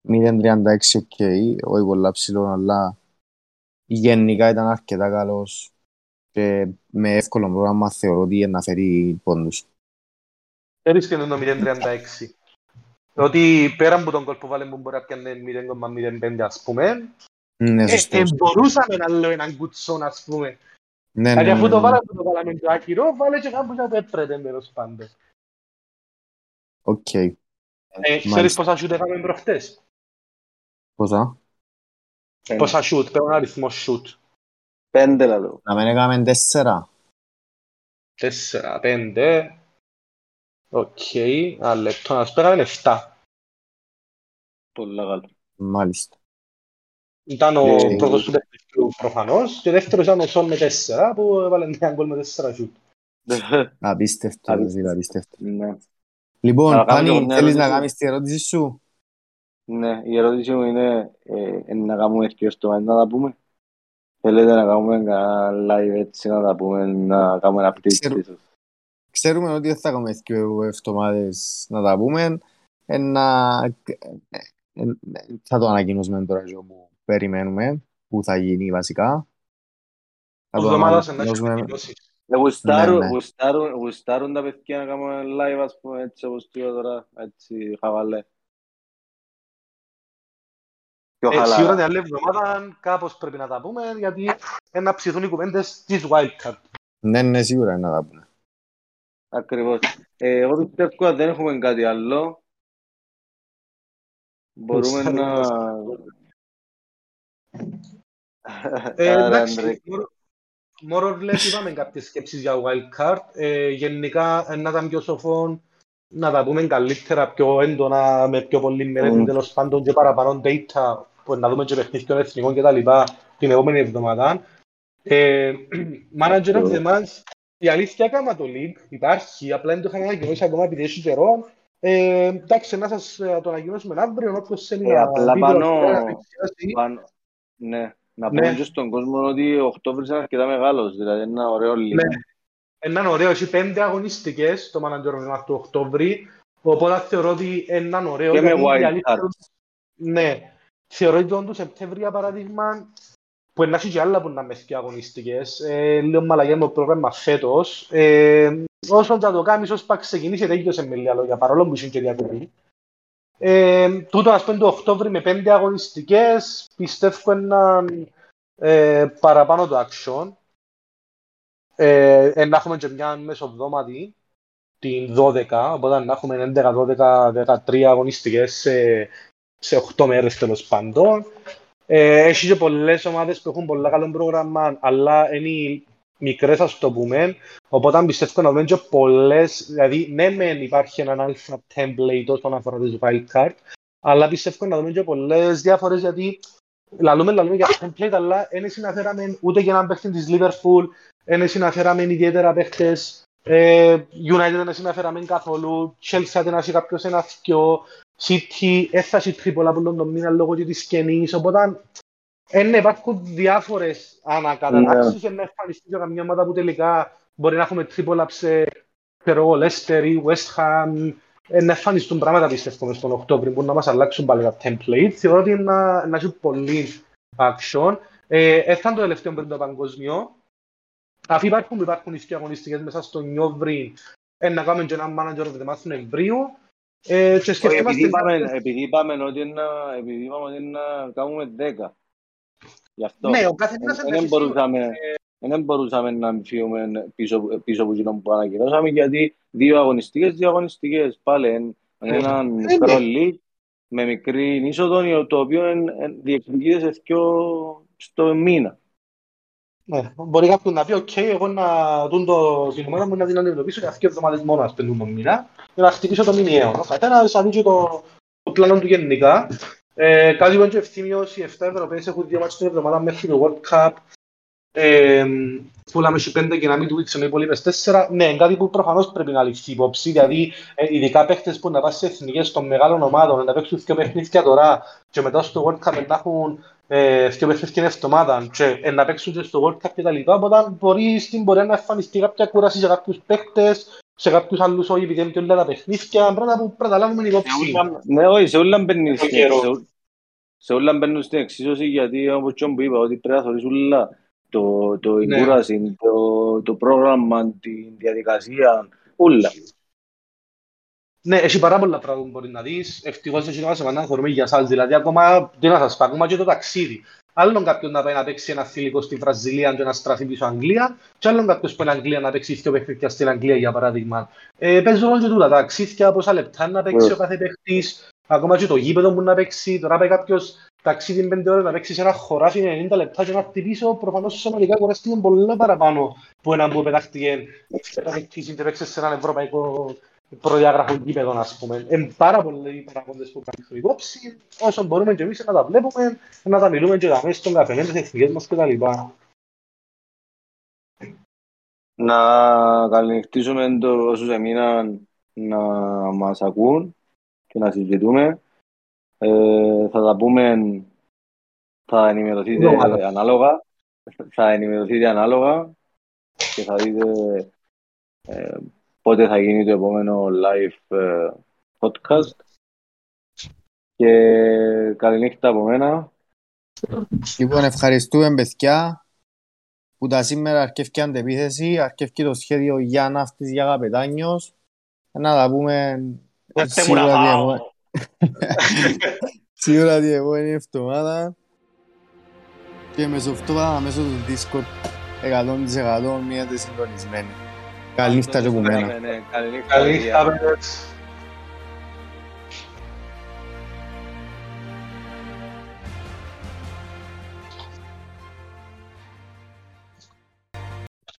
0.36 οκ. Όχι πολλά ψηλό αλλά γενικά ήταν αρκετά καλός και με εύκολο πρόγραμμα θεωρώ ότι να φέρει πόντους. Ξέρεις και είναι το 0.36. Ότι πέρα από τον γκολ που έβαλε που μπορεί να πιάνε 0,05 ας πούμε, Ναι, ε, σωστός. ε, μπορούσαμε να λέω έναν Κουτσόν ας πούμε. Ναι, ναι, Δηλαδή ναι, αφού το ναι. βάλαμε το βάλαμε το άκυρο, βάλε και κάπου να το έπρεπε τέλος πάντων. Οκ. Ε, Ξέρεις Μάλιστα. πόσα σούτ έκαμε προχτές; Πόσα; Πόσα σούτ, πέρα ένα αριθμός σούτ. Πέντε λαλώ. Να μην έκαμε τέσσερα. Τέσσερα, πέντε. Οκ, ένα λεπτό να σου πω, έκαμε εφτά. Πολλά καλό. Μάλιστα. Ήταν ο Ε, πρώτος του δεύτερου προφανώς και ο δεύτερος ήταν ο Σον με τέσσερα που έβαλε μια γκολ με τέσσερα σούτ. Απίστευτο, Απίστευτο. Δηλαδή, απίστευτο. Ναι. Λοιπόν, Να κάνω και Πάνη, μια θέλεις να ερώτηση. κάνεις τη ερώτηση σου; Ναι, η ερώτηση μου είναι ε, ε, να κάνουμε και στο μέλλον να τα πούμε. Θέλετε να κάνουμε κανένα live έτσι να τα πούμε, να κάνουμε update Ξέρω. ίσως. Ξέρουμε ότι δεν θα κάνουμε δύο εβδομάδες να τα πούμε. Ένα... ε, ε, Θα το ανακοινώσουμε τώρα και όπου περιμένουμε, που θα γίνει βασικά. Θα Ο το εβδομάδας να έχει ανακοινώσουμε. ανακοινώσει. Ε, γουστάρουν- Ναι, ναι. γουστάρουν- Γουστάρουν τα παιδιά να κάνουμε live ας πούμε έτσι όπως το είπα τώρα, έτσι χαβαλέ. Πιο Ε, σίγουρα χαλαρά. την άλλη εβδομάδα κάπως πρέπει να τα πούμε γιατί είναι να ψηθούν οι κουβέντες της Wildcard. Ναι, ναι, σίγουρα είναι να τα πούμε. Ακριβώς. Ε, εγώ πιστεύω ότι δεν έχουμε κάτι άλλο. Μπορούμε Γουστάρουν να... μας. Ε, Άρα, εντάξει, Αντρέ, more- more or less είπαμε κάποιες σκέψεις για wildcard. Ε, γενικά, ε, να ήταν πιο σοφό να τα πούμε καλύτερα, πιο έντονα, με πιο πολλή μελέτη, Μμ. τέλος πάντων και παραπάνω data, που να δούμε και παιχνίδια των εθνικών και τα λοιπά την επόμενη εβδομάδα. Ε, manager of the month, η αλήθεια κάμα το league, υπάρχει, απλά δεν το είχαμε ανακοινώσει ακόμα επειδή έχει καιρό. Ε, εντάξει, να σας ε, το ανακοινώσουμε αύριο, όποιος θέλει Ε, να απλά δει πάνω- το- να πλησιάσει. πάνω- Ναι, να Ναι. πούμε και στον κόσμο ότι ο Οκτώβρης είναι αρκετά μεγάλος, δηλαδή είναι ένα ωραίο λίγο. Ναι. Έναν ωραίο, έχει πέντε αγωνιστικές το Manager of the Month του Οκτώβρη, οπότε θεωρώ ότι έναν ωραίο. Και με γιατί η wild αλήθεια- cards. Ναι, θεωρώ ότι τον του Σεπτέμβρη, για παράδειγμα, που είναι και άλλα που να μες και αγωνιστικές, ε, λίγο μαλαγιά με το πρόγραμμα φέτος, ε, όσο θα το κάνεις, όσο θα ξεκινήσει, τέλειωσε με λίγα λόγια, παρόλο που είσαι και διακοπή. Ε, τούτο, ας πούμε, το Οκτώβρη με πέντε αγωνιστικές, πιστεύω έναν ε, παραπάνω το action. Ε, ε, να έχουμε και μια μεσοβδόματη, την 12, οπότε να έχουμε 11, 12, 13 αγωνιστικές σε, σε 8 μέρες τέλος πάντων. Ε, έχει και πολλές ομάδες που έχουν πολλά καλό πρόγραμμα, αλλά είναι μικρές ας το πούμε, οπότε πιστεύω να δούμε και πολλές, δηλαδή ναι μεν υπάρχει έναν αλφα template όσον αφορά τις wildcard, αλλά πιστεύω να δούμε και πολλές διάφορες γιατί λαλούμε, λαλούμε για template, αλλά δεν συναφέραμε ούτε για έναν παίχτη της Liverpool, δεν συναφέραμε ιδιαίτερα παίχτες ε, United δεν συναφέραμε καθόλου, Chelsea δεν έχει κάποιος ένα θκιο, City έφτασε τρίπολα που τον μήνα λόγω της σκηνής, οπότε ε, ναι, υπάρχουν διάφορες ανακατατάξεις yeah. να εμφανιστεί και καμιά ομάδα που τελικά μπορεί να έχουμε τρίπολα σε ξέρω, Leicester ή West Ham ε, να εμφανιστούν πράγματα πιστεύω στον Οκτώβριο που να μας αλλάξουν πάλι τα template. Θεωρώ ότι να, να έχει πολύ action. Ε, έφτανε το τελευταίο πριν το παγκοσμίο. Αφού υπάρχουν, υπάρχουν οι αγωνιστικές μέσα στο Νιόβρι, ε, να κάνουμε και ένα manager of the month Νοεμβρίου. Ε, και επειδή, είπαμε, επειδή είπαμε ότι να, επειδή είπαμε ότι να κάνουμε 10. Γι' αυτό. Ναι, ο καθένας δεν μπορούσαμε, δεν μπορούσαμε να φύγουμε πίσω, πίσω από εκείνο που ανακοινώσαμε γιατί δύο αγωνιστικές, δύο αγωνιστικές πάλι έναν μικρό league με μικρή είσοδο το οποίο διεκδικείται σε στο μήνα. Ναι, μπορεί κάποιον να πει, οκ, εγώ να δω το την ομάδα μου να την αντιμετωπίσω για αυτές τις εβδομάδες μόνο να σε τούντο μήνα για να χτυπήσω το μηνιαίο. Ο καθένας δει το, το πλάνο του γενικά. Ε, κάτι που είναι ευθύμιος, οι 7 Ευρωπαίες έχουν δύο μάτς την εβδομάδα μέχρι το World Cup ε, που λέμε σε πέντε και να μην του δείξουν οι υπόλοιπες τέσσερα. Ναι, κάτι που προφανώς πρέπει να ληφθεί υπόψη, δηλαδή ε, ειδικά παίχτες που να πάνε σε εθνικές των μεγάλων ομάδων, να παίξουν δύο παιχνίδια τώρα και μετά στο World Cup να έχουν ε, δύο παιχνίδια εβδομάδα και ε, να παίξουν και στο World Cup και τα λοιπά, οπότε μπορεί στην πορεία να εμφανιστεί κάποια κούραση σε κάποιους παίχτες, σε κάποιους άλλους όχι επειδή είναι όλα τα παιχνίδια, πράγματα που πρέπει να λάβουμε υπόψη. Ναι, όχι, σε όλα μπαίνουν σε όλα μπαίνουν στην εξίσωση γιατί όπως και που είπα ότι πρέπει να θωρείς όλα το, το ναι. κούραση, το, το πρόγραμμα, τη διαδικασία, όλα. Ναι, έχει πάρα πολλά πράγματα που μπορεί να δεις. Ευτυχώς έχει ένα σημαντικό χωρούμε για σας. Δηλαδή, ακόμα, τι να σας πω, ακόμα και το ταξίδι. Άλλον κάποιον να πάει να παίξει ένα θηλυκό στη Βραζιλία και να στραφεί πίσω Αγγλία και άλλον κάποιος που είναι Αγγλία να παίξει δύο παιχνίδια στην Αγγλία για παράδειγμα. Ε, παίζω όλο και τούτα, τα ταξίδια, πόσα λεπτά να παίξει ο κάθε παίχτης, ακόμα και το γήπεδο που να παίξει. Τώρα πάει κάποιος ταξίδι πέντε ώρες να παίξεις ένα χωράφι 90 λεπτά και να χτυπήσω, προφανώς σωματικά κουράστηκε πολύ παραπάνω που έναν που πετάχτηκε να παίξεις και παίξεις σε έναν ευρωπαϊκό προδιάγραφο γήπεδο, ας πούμε. Είναι πάρα πολλοί παραγόντες που κάνουν υπόψη, όσο μπορούμε και εμείς να τα βλέπουμε, να τα μιλούμε και μέσα στον καφενέ, τις εθνικές μας κτλ. Να καληνυχτήσουμε το όσους εμείναν να μας ακούν και να συζητούμε. Ε, θα τα πούμε, θα ενημερωθείτε ανάλογα, θα ενημερωθείτε ανάλογα και θα δείτε ε, πότε θα γίνει το επόμενο live ε, podcast. Και καλή νύχτα από μένα. Λοιπόν, ευχαριστούμε παιδιά που τα σήμερα αρκεύει αντεπίθεση, αρκεύει το σχέδιο για ναύτης για καπετάνιος. Να τα πούμε σίγουρα Σίγουρα την επόμενη εβδομάδα και μεσοβδομάδα μέσω του Discord 100% μείνετε συντονισμένοι. Καλή νύχτα και από μένα. Καλή νύχτα, παιδιά.